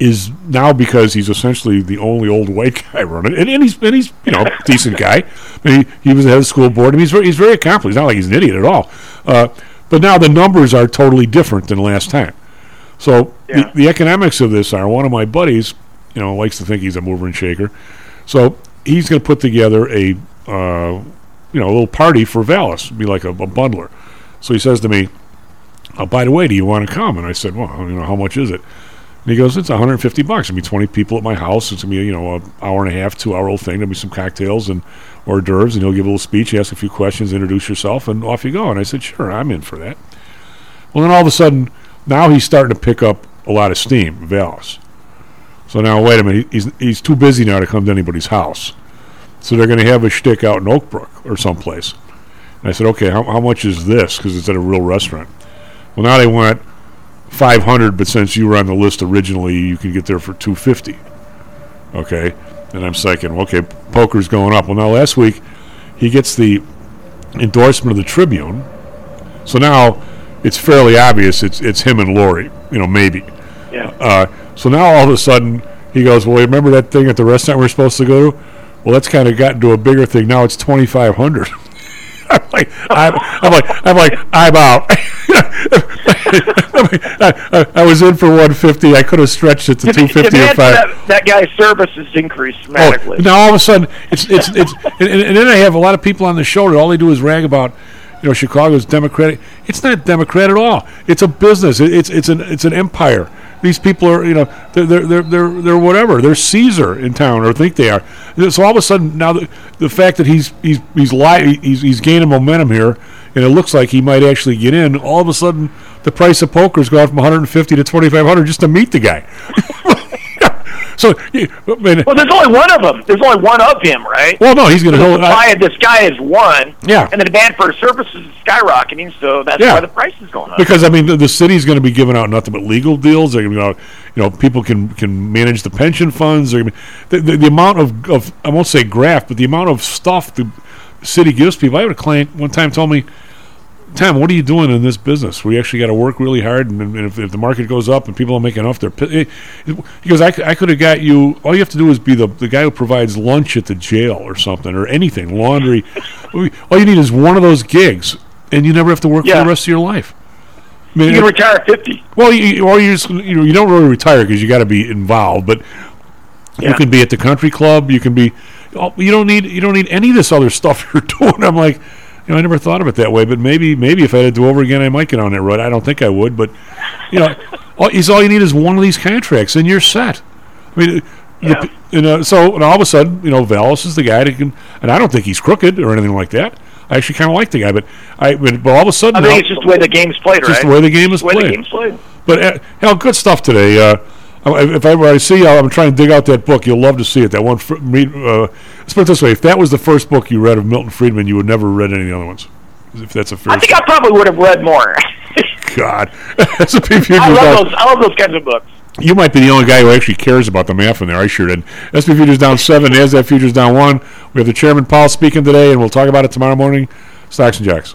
Speaker 4: is now because he's essentially the only old white guy running, and, and he's and he's you know decent guy. I mean, he, he was the head of the school board. I mean, he's very he's very accomplished. He's not like he's an idiot at all. Uh, but now the numbers are totally different than last time. So the, the economics of this are one of my buddies, you know, likes to think he's a mover and shaker. So he's going to put together a uh, you know a little party for Vallas, be like a, a bundler. So he says to me, oh, "By the way, do you want to come?" And I said, "Well, you know, how much is it?" And he goes, "It's 150 bucks. It'll be 20 people at my house. It's gonna be you know an hour and a half, two hour old thing. There'll be some cocktails and hors d'oeuvres, and he'll give a little speech, ask a few questions, introduce yourself, and off you go." And I said, "Sure, I'm in for that." Well, then all of a sudden, now he's starting to pick up a lot of steam, Vallas. So now, wait a minute, he's he's too busy now to come to anybody's house. So they're going to have a shtick out in Oakbrook or someplace. And I said, okay, how, how much is this? Because it's at a real restaurant. Well, now they want 500, but since you were on the list originally, you can get there for 250. Okay, and I'm thinking, okay, poker's going up. Well, now last week he gets the endorsement of the Tribune, so now it's fairly obvious it's it's him and Lori. You know, maybe.
Speaker 13: Yeah.
Speaker 4: Uh, so now all of a sudden he goes, well, remember that thing at the restaurant we are supposed to go to? Well, that's kind of gotten to a bigger thing. Now it's 2,500. I'm like, I'm, I'm like, I'm like, I'm out. I, I, I was in for 150. I could have stretched it to 250 or five.
Speaker 13: that, that guy's services increased oh, dramatically.
Speaker 4: Oh, now all of a sudden, it's it's it's, and, and then I have a lot of people on the show that all they do is rag about, you know, Chicago's Democratic. It's not Democrat at all. It's a business. It, it's it's an it's an empire. These people are, you know, they're they're they're they're, whatever. They're Caesar in town, or think they are. So all of a sudden, now the, the fact that he's he's he's li- he's he's gaining momentum here, and it looks like he might actually get in. All of a sudden, the price of poker's gone from 150 to 2,500 just to meet the guy. so, I mean,
Speaker 13: Well, there's only one of them. There's only one of him, right?
Speaker 4: Well, no, he's gonna
Speaker 13: So
Speaker 4: hold-
Speaker 13: The supply of this guy is one.
Speaker 4: Yeah.
Speaker 13: And the demand for his services is skyrocketing, so that's
Speaker 4: Yeah.
Speaker 13: why the price is going up.
Speaker 4: Because I mean, the, the city's going to be giving out nothing but legal deals. They're going to be out, you know, people can can manage the pension funds. They're be, the, the the amount of, of I won't say graft, but the amount of stuff the city gives people. I had a client one time told me, "Tom, what are you doing in this business? We actually got to work really hard, and, and if, if the market goes up and people don't make enough, they're." pi- eh, He goes, "I, I could have got you. All you have to do is be the the guy who provides lunch at the jail or something, or anything, laundry. all you need is one of those gigs, and you never have to work for the rest of your life." I mean,
Speaker 13: you can
Speaker 4: it-
Speaker 13: retire at 50.
Speaker 4: well, you, or you just you know you don't really retire because you got to be involved, but you
Speaker 13: Yeah.
Speaker 4: can be at the country club. You can be. oh, You don't need you don't need any of this other stuff you're doing. I'm like, you know, I never thought of it that way, but maybe maybe if I had to do over again, I might get on that road. I don't think I would, but you know, all, all you need is one of these contracts, and you're set. I mean. the- you know, so and all of a sudden, you know, Vallas is the guy that can, and I don't think he's crooked or anything like that. I actually kind of like the guy, but I, but, all of a sudden,
Speaker 13: I think
Speaker 4: now-
Speaker 13: it's just the way the game's played,
Speaker 4: just
Speaker 13: right?
Speaker 4: Just the way the game is
Speaker 13: the way
Speaker 4: played.
Speaker 13: the game's played.
Speaker 4: But uh, hell, good stuff today. Uh, if I I see you, I'm trying to dig out that book. You'll love to see it. That one. uh, let's put it this way: if that was the first book you read of Milton Friedman, you would never read any of the other ones. If that's a fair.
Speaker 13: I think I probably would have read more.
Speaker 4: God, that's a peep
Speaker 13: I love those. I love those kinds of books.
Speaker 4: You might be the only guy who actually cares about the math in there. I sure did. SP futures down seven. NASDAQ futures down one. We have the chairman Powell speaking today, and we'll talk about it tomorrow morning. Stocks and Jocks.